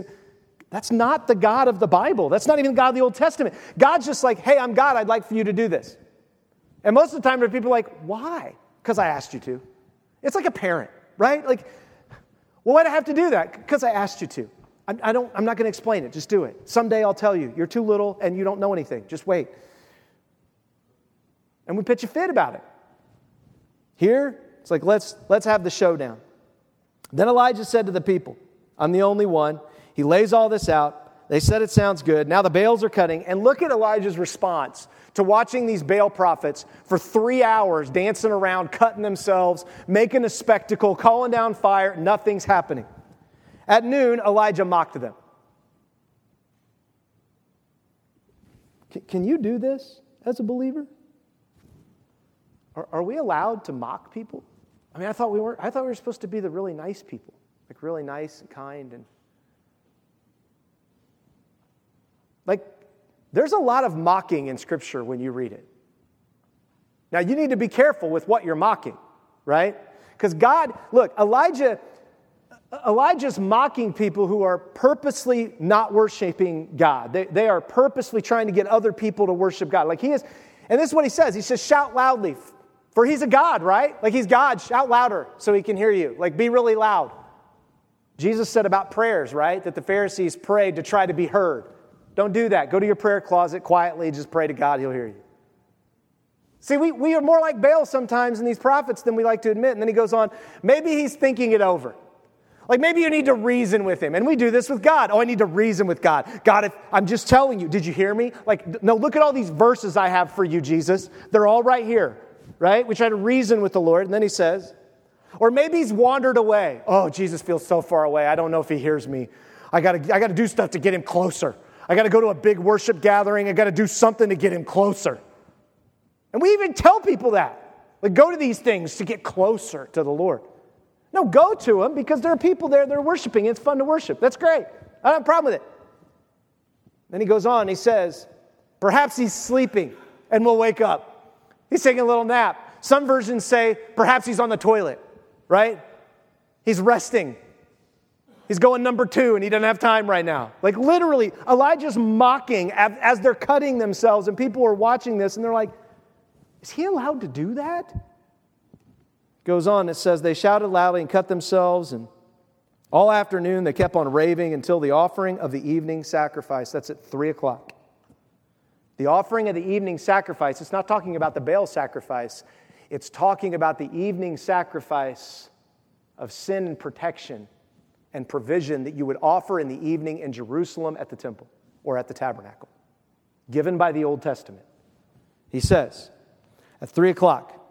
That's not the God of the Bible. That's not even the God of the Old Testament. God's just like, hey, I'm God. I'd like for you to do this. And most of the time, there are people like, why? Because I asked you to. It's like a parent, right? Like, well, why do I have to do that? Because I asked you to. I, I don't, I'm not going to explain it. Just do it. Someday I'll tell you. You're too little and you don't know anything. Just wait. And we pitch a fit about it. Here, it's like, let's, let's have the showdown. Then Elijah said to the people, I'm the only one. He lays all this out. They said it sounds good. Now the Baals are cutting. And look at Elijah's response to watching these Baal prophets for three hours dancing around, cutting themselves, making a spectacle, calling down fire. Nothing's happening. At noon, Elijah mocked them. Can you do this as a believer? Are, are we allowed to mock people? I mean, I thought we were. I thought we were supposed to be the really nice people, like really nice and kind and like. There's a lot of mocking in Scripture when you read it. Now you need to be careful with what you're mocking, right? Because God, look, Elijah Elijah's mocking people who are purposely not worshiping God. They, they are purposely trying to get other people to worship God. Like he is, and this is what he says. He says, shout loudly, for he's a God, right? Like he's God, shout louder so he can hear you. Like be really loud. Jesus said about prayers, right? That the Pharisees prayed to try to be heard. Don't do that. Go to your prayer closet quietly, just pray to God, he'll hear you. See, we, we are more like Baal sometimes in these prophets than we like to admit. And then he goes on, maybe he's thinking it over. Like maybe you need to reason with him. And we do this with God. Oh, I need to reason with God. God, if I'm just telling you, did you hear me? Like, no, look at all these verses I have for you, Jesus. They're all right here, right? We try to reason with the Lord. And then he says, or maybe he's wandered away. Oh, Jesus feels so far away. I don't know if he hears me. I got to I got to do stuff to get him closer. I got to go to a big worship gathering. I got to do something to get him closer. And we even tell people that. Like, go to these things to get closer to the Lord. No, go to them because there are people there that are worshiping. It's fun to worship. That's great. I don't have a problem with it. Then he goes on, he says, Perhaps he's sleeping and will wake up. He's taking a little nap. Some versions say, Perhaps he's on the toilet, right? He's resting. He's going number two and he doesn't have time right now. Like literally, Elijah's mocking as they're cutting themselves, and people are watching this and they're like, Is he allowed to do that? Goes on, it says, They shouted loudly and cut themselves, and all afternoon they kept on raving until the offering of the evening sacrifice. That's at three o'clock. The offering of the evening sacrifice, it's not talking about the Baal sacrifice, it's talking about the evening sacrifice of sin and protection and provision that you would offer in the evening in Jerusalem at the temple or at the tabernacle, given by the Old Testament. He says, at three o'clock,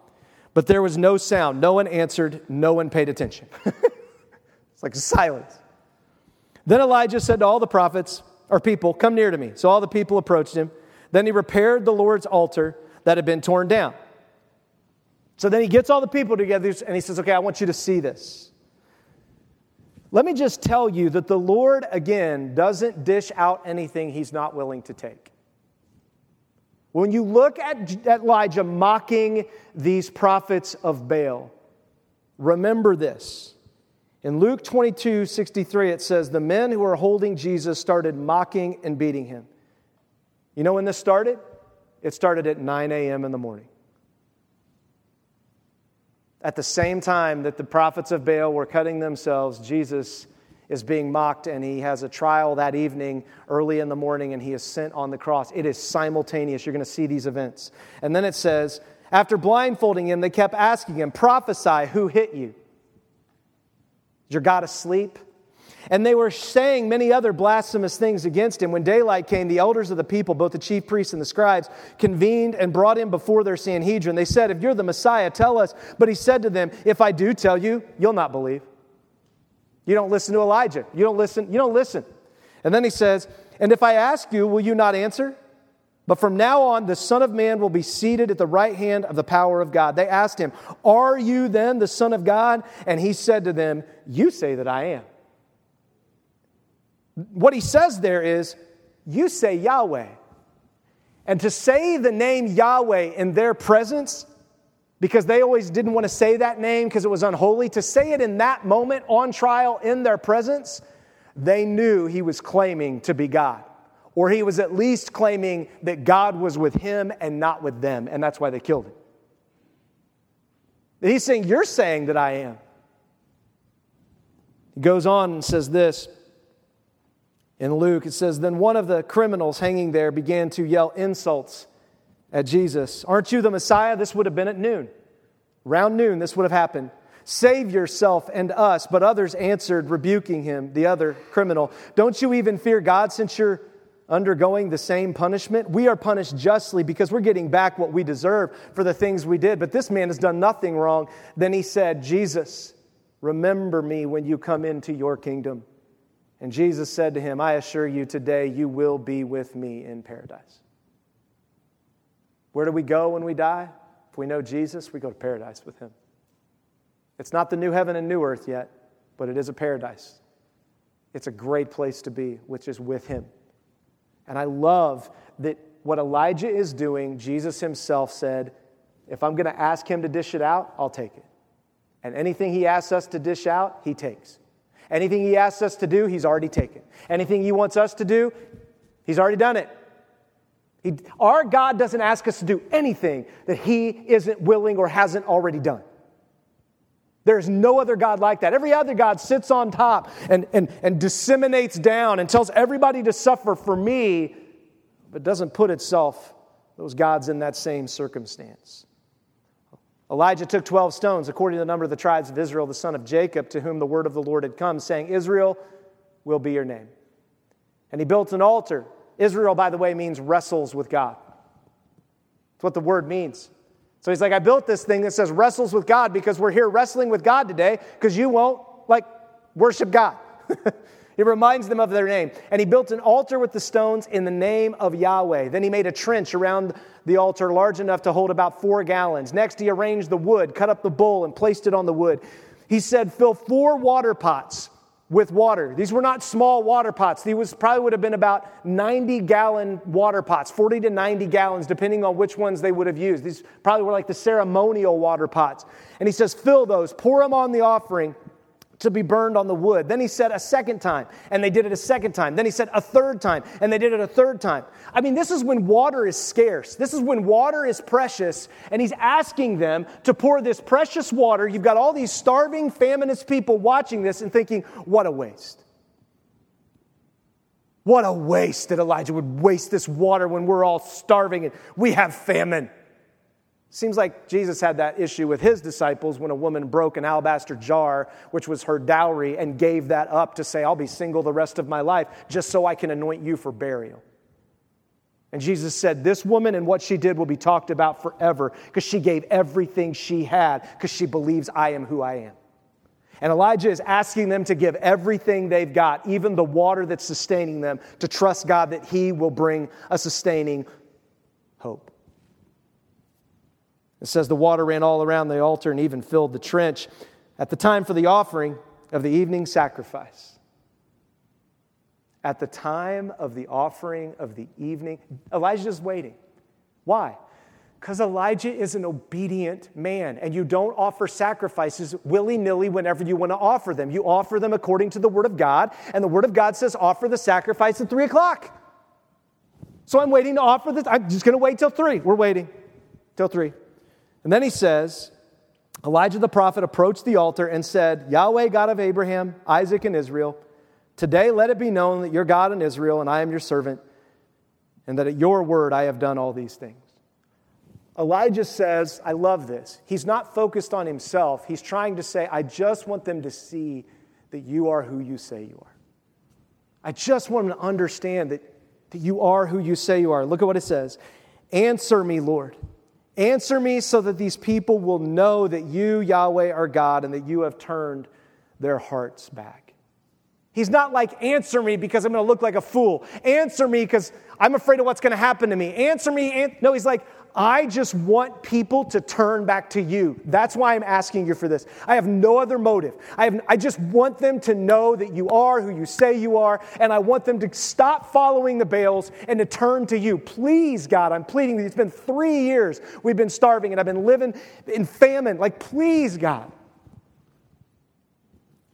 but there was no sound. No one answered. No one paid attention. <laughs> it's like silence. Then Elijah said to all the prophets or people, Come near to me. So all the people approached him. Then he repaired the Lord's altar that had been torn down. So then he gets all the people together and he says, Okay, I want you to see this. Let me just tell you that the Lord, again, doesn't dish out anything he's not willing to take. When you look at Elijah mocking these prophets of Baal, remember this. In Luke 22 63, it says, The men who were holding Jesus started mocking and beating him. You know when this started? It started at 9 a.m. in the morning. At the same time that the prophets of Baal were cutting themselves, Jesus is being mocked and he has a trial that evening early in the morning and he is sent on the cross. It is simultaneous. You're going to see these events. And then it says, After blindfolding him, they kept asking him, Prophesy, who hit you? Is your God asleep? And they were saying many other blasphemous things against him. When daylight came, the elders of the people, both the chief priests and the scribes, convened and brought him before their Sanhedrin. They said, If you're the Messiah, tell us. But he said to them, If I do tell you, you'll not believe. You don't listen to Elijah. You don't listen. You don't listen. And then he says, And if I ask you, will you not answer? But from now on, the Son of Man will be seated at the right hand of the power of God. They asked him, Are you then the Son of God? And he said to them, You say that I am. What he says there is, You say Yahweh. And to say the name Yahweh in their presence, because they always didn't want to say that name because it was unholy, to say it in that moment on trial in their presence, they knew he was claiming to be God. Or he was at least claiming that God was with him and not with them, and that's why they killed him. He's saying, You're saying that I am. He goes on and says this in Luke. It says, Then one of the criminals hanging there began to yell insults at Jesus. Aren't you the Messiah? This would have been at noon. Round noon, this would have happened. Save yourself and us. But others answered, rebuking him, the other criminal, Don't you even fear God since you're undergoing the same punishment? We are punished justly because we're getting back what we deserve for the things we did. But this man has done nothing wrong. Then he said, Jesus, remember me when you come into your kingdom. And Jesus said to him, I assure you today you will be with me in paradise. Where do we go when we die? If we know Jesus, we go to paradise with him. It's not the new heaven and new earth yet, but it is a paradise. It's a great place to be, which is with him. And I love that what Elijah is doing, Jesus himself said, if I'm going to ask him to dish it out, I'll take it. And anything he asks us to dish out, he takes. Anything he asks us to do, he's already taken. Anything he wants us to do, he's already done it. He, our God doesn't ask us to do anything that he isn't willing or hasn't already done. There's no other God like that. Every other God sits on top and, and, and disseminates down and tells everybody to suffer for me, but doesn't put itself, those gods, in that same circumstance. Elijah took 12 stones, according to the number of the tribes of Israel, the son of Jacob, to whom the word of the Lord had come, saying, Israel will be your name. And he built an altar. Israel, by the way, means wrestles with God. That's what the word means. So he's like, I built this thing that says wrestles with God because we're here wrestling with God today because you won't, like, worship God. <laughs> It reminds them of their name. And he built an altar with the stones in the name of Yahweh. Then he made a trench around the altar large enough to hold about four gallons. Next, he arranged the wood, cut up the bull, and placed it on the wood. He said, Fill four water pots with water. These were not small water pots. These probably would have been about 90 gallon water pots, 40 to 90 gallons, depending on which ones they would have used. These probably were like the ceremonial water pots. And he says, Fill those, pour them on the offering to be burned on the wood. Then he said a second time, and they did it a second time. Then he said a third time, and they did it a third time. I mean, this is when water is scarce. This is when water is precious, and he's asking them to pour this precious water. You've got all these starving, famineous people watching this and thinking, what a waste. What a waste that Elijah would waste this water when we're all starving and we have famine. Seems like Jesus had that issue with his disciples when a woman broke an alabaster jar, which was her dowry, and gave that up to say, I'll be single the rest of my life just so I can anoint you for burial. And Jesus said, This woman and what she did will be talked about forever because she gave everything she had because she believes I am who I am. And Elijah is asking them to give everything they've got, even the water that's sustaining them, to trust God that He will bring a sustaining hope. It says the water ran all around the altar and even filled the trench at the time for the offering of the evening sacrifice. At the time of the offering of the evening, Elijah's waiting. Why? Because Elijah is an obedient man, and you don't offer sacrifices willy nilly whenever you want to offer them. You offer them according to the Word of God, and the Word of God says offer the sacrifice at three o'clock. So I'm waiting to offer this. I'm just going to wait till three. We're waiting till three. And then he says, Elijah the prophet approached the altar and said, Yahweh, God of Abraham, Isaac, and Israel, today let it be known that you're God in Israel, and I am your servant, and that at your word I have done all these things. Elijah says, I love this. He's not focused on himself. He's trying to say, I just want them to see that you are who you say you are. I just want them to understand that, that you are who you say you are. Look at what it says Answer me, Lord. Answer me so that these people will know that you, Yahweh, are God and that you have turned their hearts back. He's not like, answer me because I'm going to look like a fool. Answer me because I'm afraid of what's going to happen to me. Answer me. An-. No, he's like, I just want people to turn back to you. That's why I'm asking you for this. I have no other motive. I, have, I just want them to know that you are who you say you are, and I want them to stop following the Baals and to turn to you. Please, God, I'm pleading with you. It's been three years we've been starving, and I've been living in famine. Like, please, God.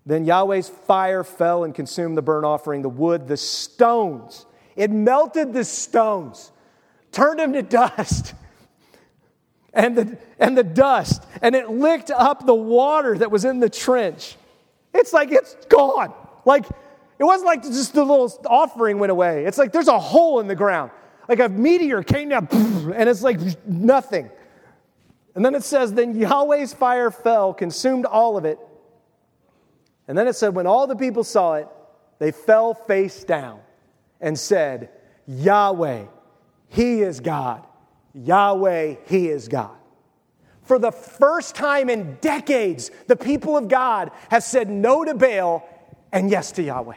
Then Yahweh's fire fell and consumed the burnt offering, the wood, the stones. It melted the stones, turned them to <laughs> dust and the, and the dust, and it licked up the water that was in the trench. It's like it's gone. Like, it wasn't like just the little offering went away. It's like there's a hole in the ground. Like a meteor came down, <laughs> and it's like nothing. And then it says, Then Yahweh's fire fell, consumed all of it. And then it said, When all the people saw it, they fell face down and said, Yahweh, He is God. Yahweh, He is God. For the first time in decades, the people of God have said no to Baal and yes to Yahweh.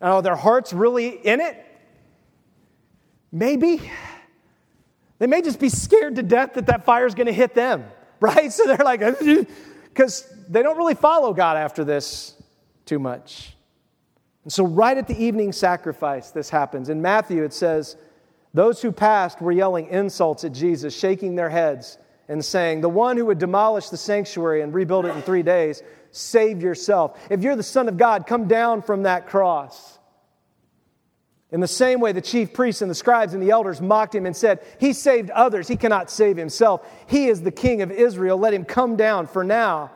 Now, are their hearts really in it? Maybe. They may just be scared to death that that fire is going to hit them, <laughs> right? So they're like, <laughs> because they don't really follow God after this too much. And so, right at the evening sacrifice, this happens. In Matthew, it says, those who passed were yelling insults at Jesus, shaking their heads and saying, The one who would demolish the sanctuary and rebuild it in three days, save yourself. If you're the Son of God, come down from that cross. In the same way, the chief priests and the scribes and the elders mocked him and said, He saved others, he cannot save himself. He is the king of Israel. Let him come down for now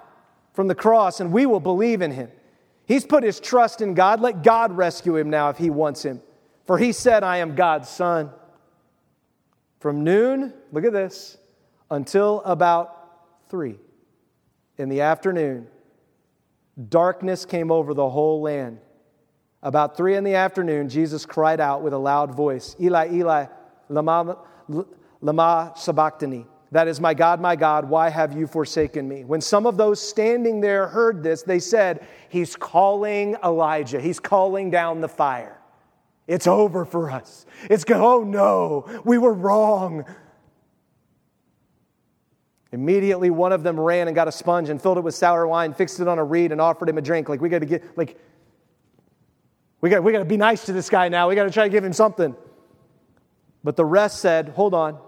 from the cross, and we will believe in him. He's put his trust in God. Let God rescue him now if he wants him. For he said, I am God's son. From noon, look at this, until about three in the afternoon, darkness came over the whole land. About three in the afternoon, Jesus cried out with a loud voice, Eli, Eli, lama, lama sabachthani. That is, my God, my God, why have you forsaken me? When some of those standing there heard this, they said, He's calling Elijah. He's calling down the fire. It's over for us. It's go, oh no, we were wrong. Immediately, one of them ran and got a sponge and filled it with sour wine, fixed it on a reed, and offered him a drink. Like, we got to get, like, we got, we got to be nice to this guy now. We got to try to give him something. But the rest said, hold on.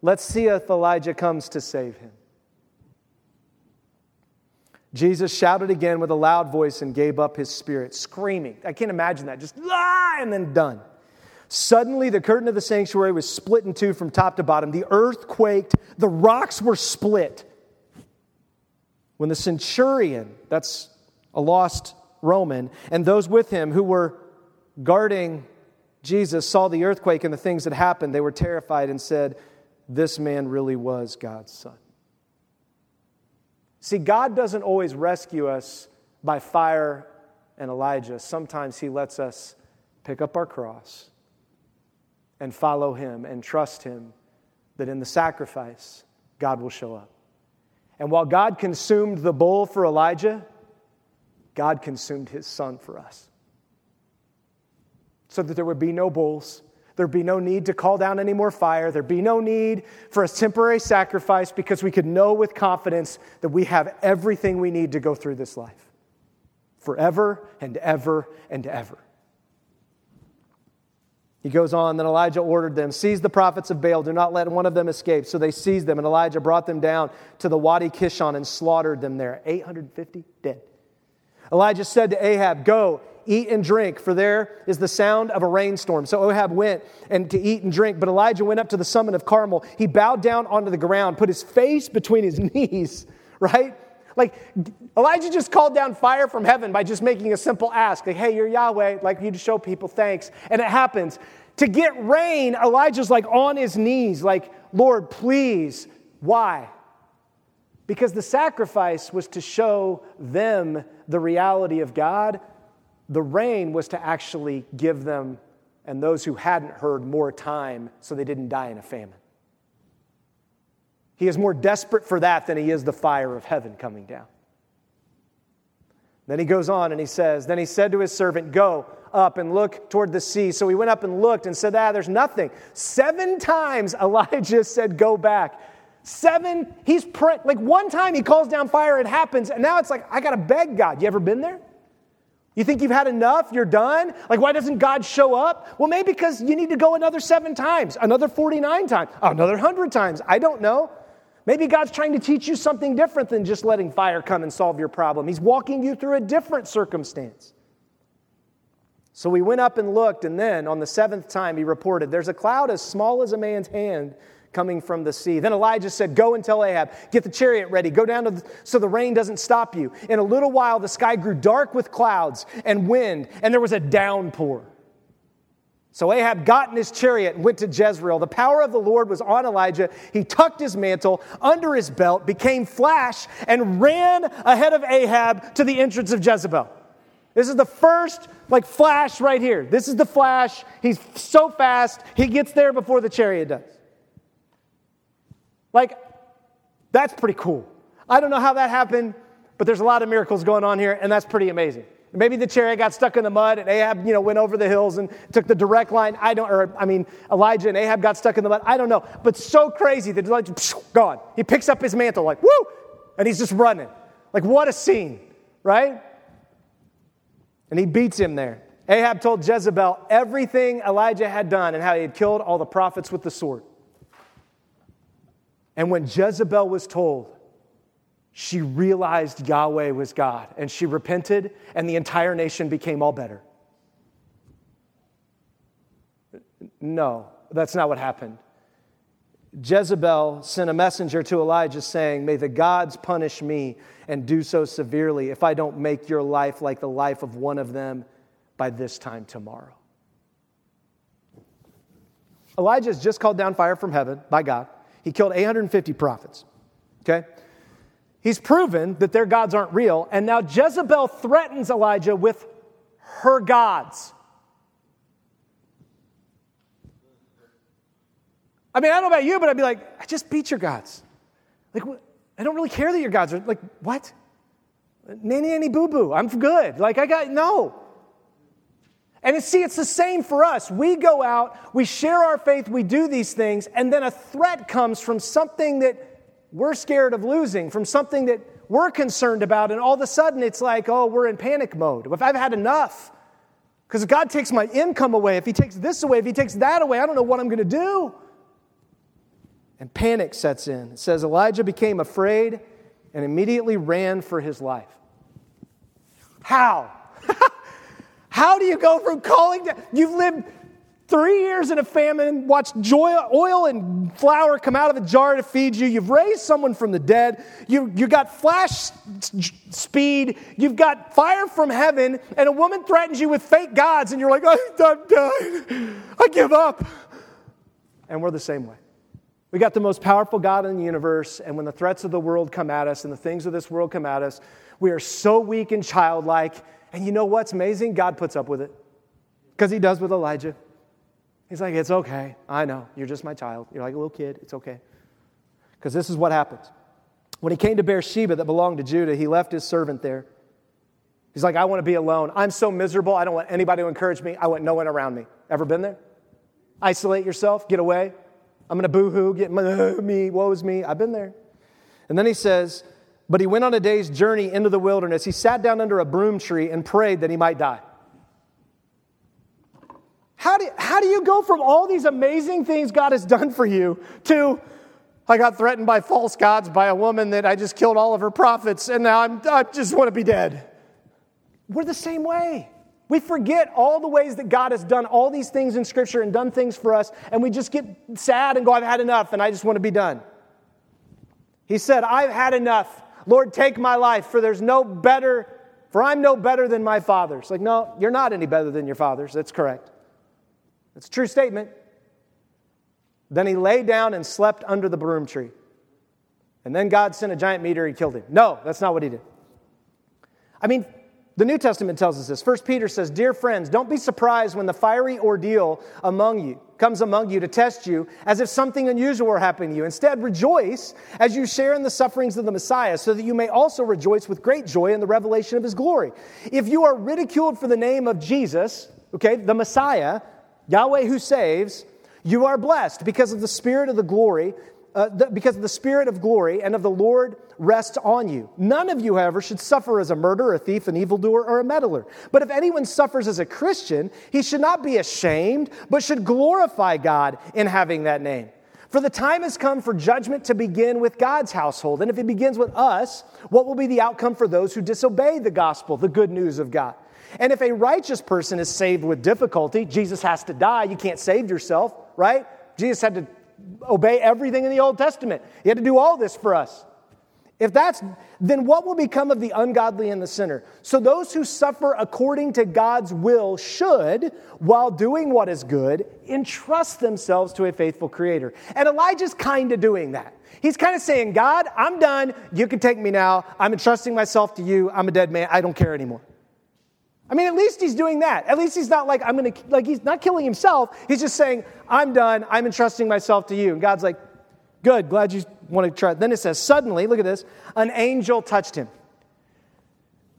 Let's see if Elijah comes to save him. Jesus shouted again with a loud voice and gave up his spirit, screaming. I can't imagine that, just ah, and then done. Suddenly, the curtain of the sanctuary was split in two from top to bottom. The earth quaked, the rocks were split. When the centurion, that's a lost Roman, and those with him who were guarding Jesus saw the earthquake and the things that happened, they were terrified and said, This man really was God's son. See, God doesn't always rescue us by fire and Elijah. Sometimes He lets us pick up our cross and follow Him and trust Him that in the sacrifice, God will show up. And while God consumed the bull for Elijah, God consumed His son for us. So that there would be no bulls, There'd be no need to call down any more fire. There'd be no need for a temporary sacrifice because we could know with confidence that we have everything we need to go through this life forever and ever and ever. He goes on, then Elijah ordered them, Seize the prophets of Baal, do not let one of them escape. So they seized them, and Elijah brought them down to the Wadi Kishon and slaughtered them there. 850 dead. Elijah said to Ahab, Go, eat and drink, for there is the sound of a rainstorm. So Ahab went and to eat and drink, but Elijah went up to the summit of Carmel. He bowed down onto the ground, put his face between his <laughs> knees, right? Like Elijah just called down fire from heaven by just making a simple ask, like, hey, you're Yahweh, like you to show people thanks. And it happens. To get rain, Elijah's like on his knees, like, Lord, please. Why? Because the sacrifice was to show them the reality of God. The rain was to actually give them and those who hadn't heard more time so they didn't die in a famine. He is more desperate for that than he is the fire of heaven coming down. Then he goes on and he says, Then he said to his servant, Go up and look toward the sea. So he went up and looked and said, Ah, there's nothing. Seven times <laughs> Elijah said, Go back. Seven, he's praying. Like one time he calls down fire, it happens. And now it's like, I got to beg God. You ever been there? You think you've had enough? You're done? Like, why doesn't God show up? Well, maybe because you need to go another seven times, another 49 times, another 100 times. I don't know. Maybe God's trying to teach you something different than just letting fire come and solve your problem. He's walking you through a different circumstance. So we went up and looked, and then on the seventh time he reported, There's a cloud as small as a man's hand coming from the sea. Then Elijah said, Go and tell Ahab, get the chariot ready, go down the, so the rain doesn't stop you. In a little while, the sky grew dark with clouds and wind, and there was a downpour. So Ahab got in his chariot and went to Jezreel. The power of the Lord was on Elijah. He tucked his mantle under his belt, became flash, and ran ahead of Ahab to the entrance of Jezebel. This is the first, like, flash right here. This is the flash. He's so fast, he gets there before the chariot does. Like, that's pretty cool. I don't know how that happened, but there's a lot of miracles going on here, and that's pretty amazing. Maybe the chariot got stuck in the mud and Ahab, you know, went over the hills and took the direct line. I don't, or I mean, Elijah and Ahab got stuck in the mud. I don't know. But so crazy that like, gone. He picks up his mantle like, woo, and he's just running. Like, what a scene, right? And he beats him there. Ahab told Jezebel everything Elijah had done and how he had killed all the prophets with the sword. And when Jezebel was told, she realized Yahweh was God and she repented, and the entire nation became all better. No, that's not what happened. Jezebel sent a messenger to Elijah saying, May the gods punish me and do so severely if I don't make your life like the life of one of them by this time tomorrow. Elijah has just called down fire from heaven by God. He killed 850 prophets. Okay? He's proven that their gods aren't real, and now Jezebel threatens Elijah with her gods. I mean, I don't know about you, but I'd be like, I just beat your gods. Like, I don't really care that your gods are like, what? Nanny, nanny, boo boo. I'm good. Like, I got, no. And see, it's the same for us. We go out, we share our faith, we do these things, and then a threat comes from something that we're scared of losing, from something that we're concerned about, and all of a sudden it's like, oh, we're in panic mode. If I've had enough, because if God takes my income away, if He takes this away, if He takes that away, I don't know what I'm going to do. And panic sets in. It says Elijah became afraid and immediately ran for his life. How? <laughs> How do you go from calling down? You've lived Three years in a famine, watched oil and flour come out of a jar to feed you. You've raised someone from the dead. You, you got flash speed. You've got fire from heaven. And a woman threatens you with fake gods, and you're like, I'm done. I give up. And we're the same way. We got the most powerful God in the universe, and when the threats of the world come at us and the things of this world come at us, we are so weak and childlike. And you know what's amazing? God puts up with it because He does with Elijah. He's like, It's okay. I know. You're just my child. You're like a little kid. It's okay. Because this is what happens. When he came to Beersheba that belonged to Judah, he left his servant there. He's like, I want to be alone. I'm so miserable. I don't want anybody to encourage me. I want no one around me. Ever been there? Isolate yourself, get away. I'm going to boo hoo, get <laughs> me, woe's me. I've been there. And then he says, But he went on a day's journey into the wilderness. He sat down under a broom tree and prayed that he might die. How do, how do you go from all these amazing things God has done for you to, I got threatened by false gods by a woman that I just killed all of her prophets and now I'm, I just want to be dead? We're the same way. We forget all the ways that God has done all these things in Scripture and done things for us, and we just get sad and go, I've had enough and I just want to be done. He said, I've had enough. Lord, take my life, for there's no better, for I'm no better than my fathers. Like, no, you're not any better than your fathers. That's correct. It's a true statement. Then he lay down and slept under the broom tree. And then God sent a giant meteor and killed him. No, that's not what he did. I mean, the New Testament tells us this. First Peter says, Dear friends, don't be surprised when the fiery ordeal among you comes among you to test you as if something unusual were happening to you. Instead, rejoice as you share in the sufferings of the Messiah, so that you may also rejoice with great joy in the revelation of his glory. If you are ridiculed for the name of Jesus, okay, the Messiah, Yahweh who saves, you are blessed because of the Spirit of the glory uh, the, because of the Spirit of glory and of the Lord rests on you. None of you, however, should suffer as a murderer, a thief, an evildoer, or a meddler. But if anyone suffers as a Christian, he should not be ashamed, but should glorify God in having that name. For the time has come for judgment to begin with God's household. And if it begins with us, what will be the outcome for those who disobey the gospel, the good news of God? And if a righteous person is saved with difficulty, Jesus has to die. You can't save yourself, right? Jesus had to obey everything in the Old Testament. He had to do all this for us. If that's, then what will become of the ungodly and the sinner? So those who suffer according to God's will should, while doing what is good, entrust themselves to a faithful Creator. And Elijah's kind of doing that. He's kind of saying, God, I'm done. You can take me now. I'm entrusting myself to you. I'm a dead man. I don't care anymore. I mean, at least he's doing that. At least he's not like, I'm going to, like, he's not killing himself. He's just saying, I'm done. I'm entrusting myself to you. And God's like, good, glad you want to try. Then it says, suddenly, look at this, an angel touched him.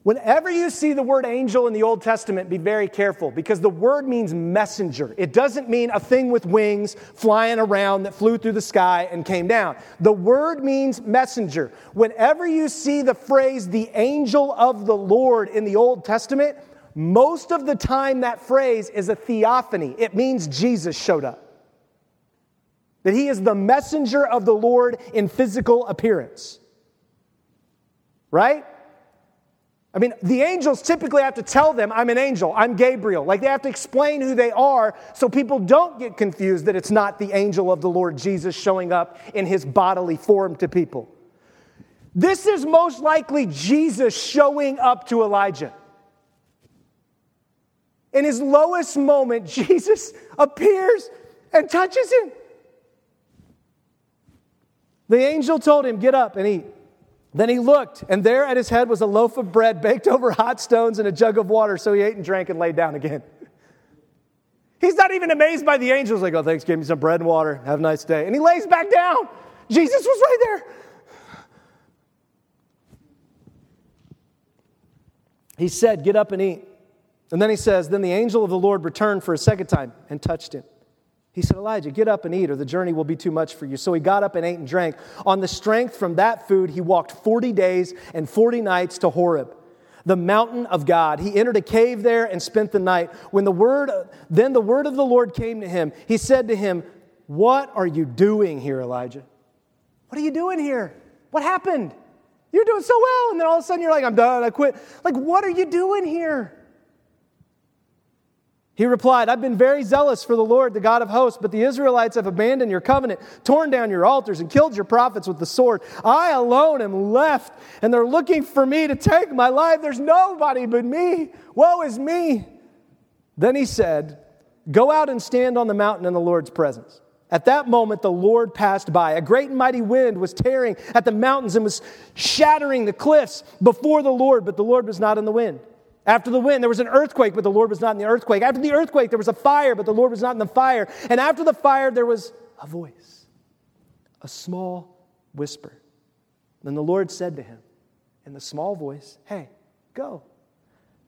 Whenever you see the word angel in the Old Testament, be very careful because the word means messenger. It doesn't mean a thing with wings flying around that flew through the sky and came down. The word means messenger. Whenever you see the phrase the angel of the Lord in the Old Testament, most of the time, that phrase is a theophany. It means Jesus showed up. That he is the messenger of the Lord in physical appearance. Right? I mean, the angels typically have to tell them, I'm an angel, I'm Gabriel. Like they have to explain who they are so people don't get confused that it's not the angel of the Lord Jesus showing up in his bodily form to people. This is most likely Jesus showing up to Elijah. In his lowest moment, <laughs> Jesus appears and touches him. The angel told him, Get up and eat. Then he looked, and there at his head was a loaf of bread baked <laughs> over hot stones and a jug of water. So he ate and drank and laid down again. <laughs> He's not even amazed by the angels. Like, oh, thanks, give me some bread and water. Have a nice day. And he lays back down. Jesus was right there. <sighs> He said, Get up and eat. And then he says, Then the angel of the Lord returned for a second time and touched him. He said, Elijah, get up and eat, or the journey will be too much for you. So he got up and ate and drank. On the strength from that food, he walked 40 days and 40 nights to Horeb, the mountain of God. He entered a cave there and spent the night. When the word, then the word of the Lord came to him. He said to him, What are you doing here, Elijah? What are you doing here? What happened? You're doing so well. And then all of a sudden you're like, I'm done, I quit. Like, what are you doing here? He replied, I've been very zealous for the Lord, the God of hosts, but the Israelites have abandoned your covenant, torn down your altars, and killed your prophets with the sword. I alone am left, and they're looking for me to take my life. There's nobody but me. Woe is me. Then he said, Go out and stand on the mountain in the Lord's presence. At that moment, the Lord passed by. A great and mighty wind was tearing at the mountains and was shattering the cliffs before the Lord, but the Lord was not in the wind. After the wind, there was an earthquake, but the Lord was not in the earthquake. After the earthquake, there was a fire, but the Lord was not in the fire. And after the fire, there was a voice, a small whisper. Then the Lord said to him in the small voice, Hey, go.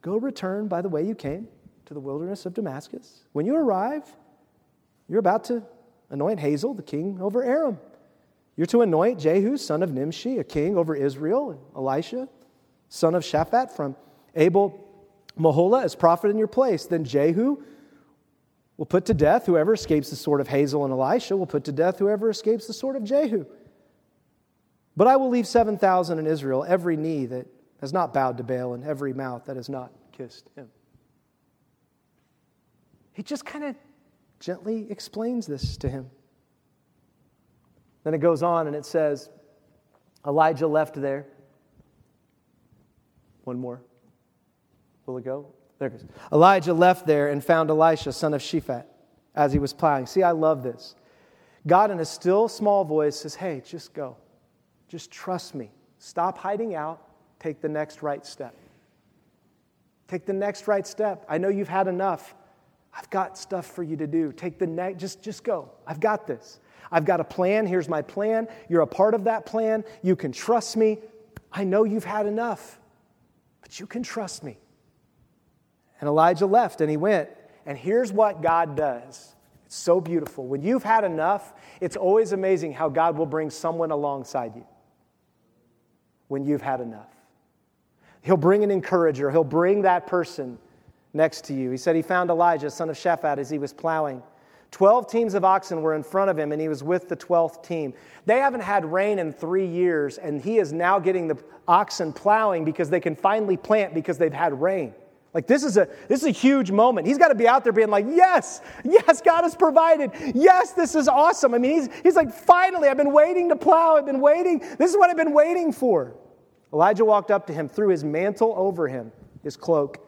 Go return by the way you came to the wilderness of Damascus. When you arrive, you're about to anoint Hazael, the king over Aram. You're to anoint Jehu, son of Nimshi, a king over Israel, and Elisha, son of Shaphat from Abel Meholah as prophet in your place. Then Jehu will put to death whoever escapes the sword of Hazael, and Elisha will put to death whoever escapes the sword of Jehu. But I will leave 7,000 in Israel, every knee that has not bowed to Baal, and every mouth that has not kissed him. He just kind of gently explains this to him. Then it goes on and it says, Elijah left there. One more. Will it go? There goes. Elijah left there and found Elisha, son of Shaphat, as he was plowing. See, I love this. God, in a still small voice, says, Hey, just go. Just trust me. Stop hiding out. Take the next right step. Take the next right step. I know you've had enough. I've got stuff for you to do. Take the next, just, just go. I've got this. I've got a plan. Here's my plan. You're a part of that plan. You can trust me. I know you've had enough, but you can trust me. And Elijah left and he went. And here's what God does it's so beautiful. When you've had enough, it's always amazing how God will bring someone alongside you when you've had enough. He'll bring an encourager, he'll bring that person next to you. He said he found Elijah, son of Shaphat, as he was plowing. Twelve teams of oxen were in front of him, and he was with the twelfth team. They haven't had rain in three years, and he is now getting the oxen plowing because they can finally plant because they've had rain. Like this is a this is a huge moment. He's got to be out there being like, "Yes, yes, God has provided. Yes, this is awesome." I mean, he's he's like, "Finally, I've been waiting to plow. I've been waiting. This is what I've been waiting for." Elijah walked up to him, threw his mantle over him, his cloak.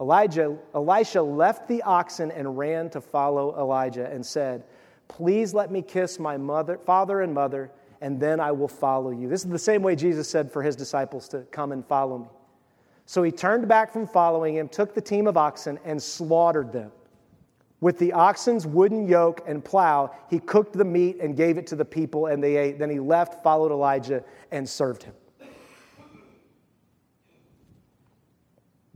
Elijah, Elisha left the oxen and ran to follow Elijah and said, "Please let me kiss my mother, father and mother, and then I will follow you." This is the same way Jesus said for his disciples to come and follow me. So he turned back from following him, took the team of oxen, and slaughtered them. With the oxen's wooden yoke and plow, he cooked the meat and gave it to the people, and they ate. Then he left, followed Elijah, and served him.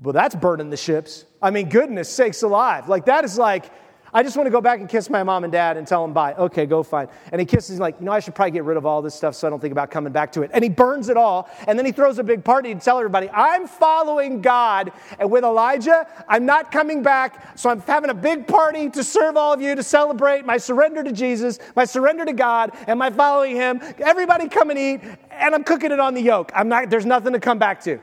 Well, that's burning the ships. I mean, goodness sakes alive. Like, that is like, I just want to go back and kiss my mom and dad and tell them bye. Okay, go fine. And he kisses, like, you know, I should probably get rid of all this stuff so I don't think about coming back to it. And he burns it all. And then he throws a big party to tell everybody, I'm following God. And with Elijah, I'm not coming back. So I'm having a big party to serve all of you to celebrate my surrender to Jesus, my surrender to God, and my following him. Everybody come and eat. And I'm cooking it on the yoke. I'm not, there's nothing to come back to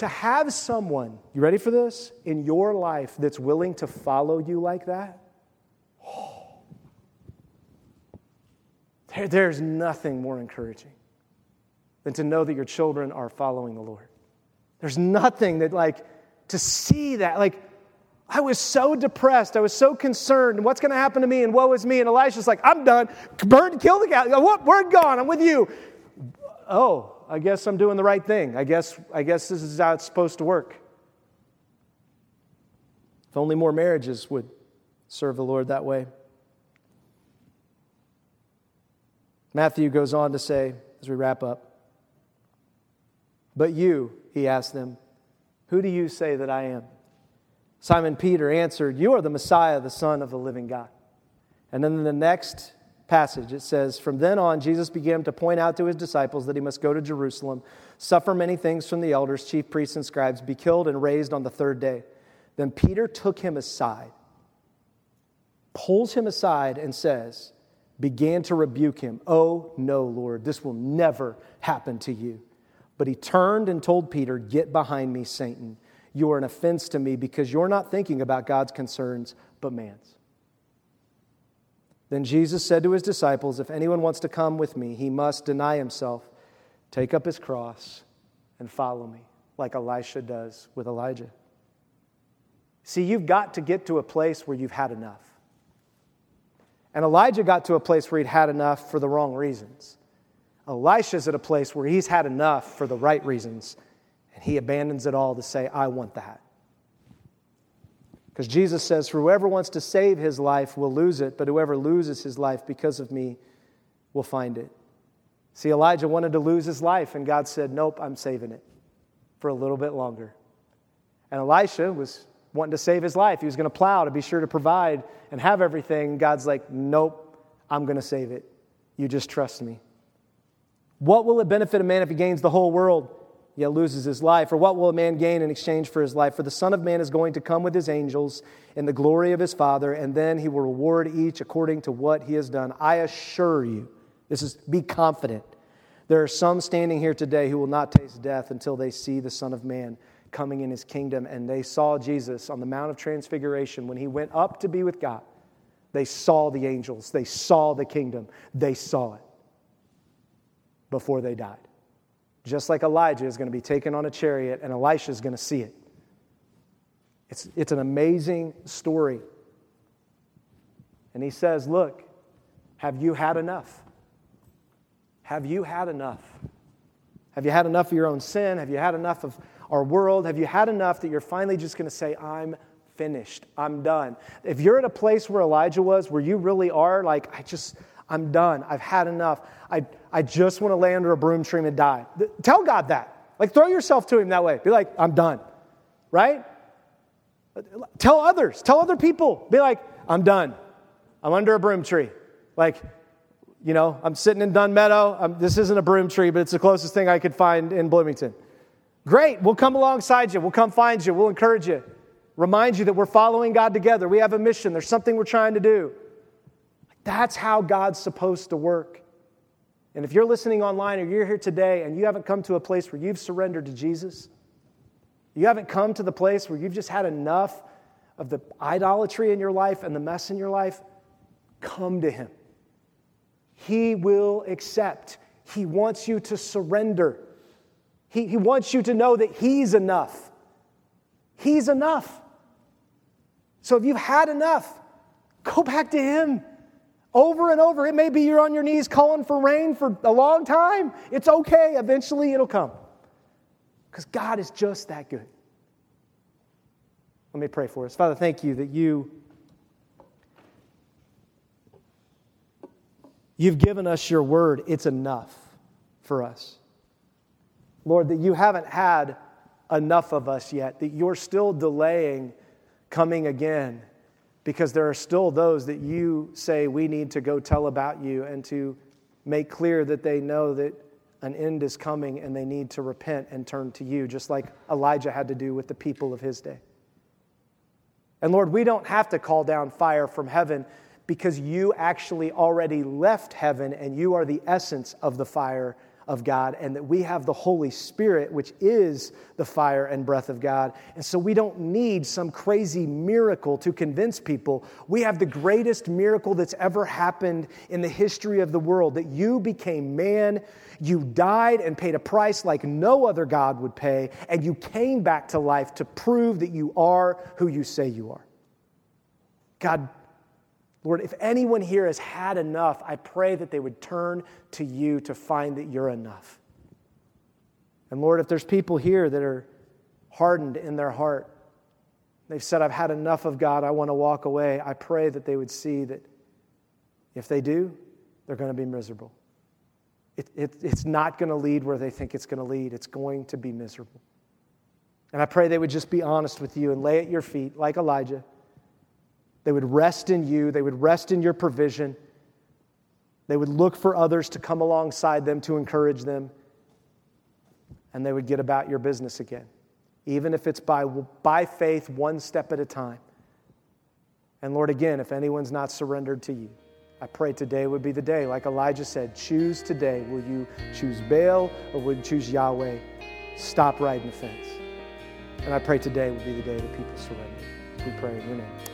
to have someone, you ready for this, in your life that's willing to follow you like that, oh, there, there's nothing more encouraging than to know that your children are following the Lord. There's nothing that, like, to see that, like, I was so depressed. I was so concerned. What's going to happen to me? And woe is me. And Elisha's like, I'm done. Burn, kill the guy. What? Word gone. I'm with you. Oh, I guess I'm doing the right thing. I guess, I guess this is how it's supposed to work. If only more marriages would serve the Lord that way. Matthew goes on to say, as we wrap up, But you, he asked them, who do you say that I am? Simon Peter answered, You are the Messiah, the Son of the living God. And then the next passage. It says, From then on, Jesus began to point out to his disciples that he must go to Jerusalem, suffer many things from the elders, chief priests, and scribes, be killed and raised on the third day. Then Peter took him aside, pulls him aside, and says, began to rebuke him. Oh, no, Lord, this will never happen to you. But he turned and told Peter, Get behind me, Satan. You are an offense to me because you're not thinking about God's concerns, but man's. Then Jesus said to his disciples, If anyone wants to come with me, he must deny himself, take up his cross, and follow me, like Elisha does with Elijah. See, you've got to get to a place where you've had enough. And Elijah got to a place where he'd had enough for the wrong reasons. Elisha's at a place where he's had enough for the right reasons, and he abandons it all to say, I want that. Because Jesus says, whoever wants to save his life will lose it, but whoever loses his life because of me will find it. See, Elijah wanted to lose his life, and God said, Nope, I'm saving it for a little bit longer. And Elisha was wanting to save his life. He was going to plow to be sure to provide and have everything. God's like, Nope, I'm going to save it. You just trust me. What will it benefit a man if he gains the whole world yet loses his life? Or what will a man gain in exchange for his life? For the Son of Man is going to come with his angels in the glory of his Father, and then he will reward each according to what he has done. I assure you, this is be confident. There are some standing here today who will not taste death until they see the Son of Man coming in his kingdom. And they saw Jesus on the Mount of Transfiguration when he went up to be with God. They saw the angels, they saw the kingdom, they saw it before they died. Just like Elijah is going to be taken on a chariot and Elisha is going to see it. It's, it's an amazing story. And he says, Look, have you had enough? Have you had enough? Have you had enough of your own sin? Have you had enough of our world? Have you had enough that you're finally just going to say, I'm finished. I'm done. If you're at a place where Elijah was, where you really are, like, I just, I'm done. I've had enough. I, I just want to lay under a broom tree and die. Tell God that. Like, throw yourself to Him that way. Be like, I'm done. Right? Tell others. Tell other people. Be like, I'm done. I'm under a broom tree. Like, you know, I'm sitting in Dunn Meadow. I'm, this isn't a broom tree, but it's the closest thing I could find in Bloomington. Great. We'll come alongside you. We'll come find you. We'll encourage you remind you that we're following God together. We have a mission, there's something we're trying to do. That's how God's supposed to work. And if you're listening online or you're here today and you haven't come to a place where you've surrendered to Jesus, you haven't come to the place where you've just had enough of the idolatry in your life and the mess in your life, come to Him. He will accept. He wants you to surrender. He, he wants you to know that He's enough. He's enough. So if you've had enough, go back to Him over and over. It may be you're on your knees calling for rain for a long time. It's okay. Eventually it'll come because God is just that good. Let me pray for us. Father, thank you that you. You've given us your word. It's enough for us. Lord, that you haven't had enough of us yet, that you're still delaying coming again because there are still those that you say we need to go tell about you and to make clear that they know that an end is coming and they need to repent and turn to you, just like Elijah had to do with the people of his day. And Lord, we don't have to call down fire from heaven because you actually already left heaven and you are the essence of the fire of God and that we have the Holy Spirit, which is the fire and breath of God. And so we don't need some crazy miracle to convince people. We have the greatest miracle that's ever happened in the history of the world that you became man, you died and paid a price like no other God would pay, and you came back to life to prove that you are who you say you are. God, Lord, if anyone here has had enough, I pray that they would turn to you to find that you're enough. And Lord, if there's people here that are hardened in their heart, they've said, I've had enough of God, I want to walk away, I pray that they would see that if they do, they're going to be miserable. It, it, it's not going to lead where they think it's going to lead, it's going to be miserable. And I pray they would just be honest with you and lay at your feet, like Elijah they would rest in you, they would rest in your provision. They would look for others to come alongside them to encourage them. And they would get about your business again, even if it's by, by faith, one step at a time. And Lord, again, if anyone's not surrendered to you, I pray today would be the day. Like Elijah said, choose today. Will you choose Baal or will you choose Yahweh? Stop riding the fence. And I pray today would be the day that people surrender. We pray in your name.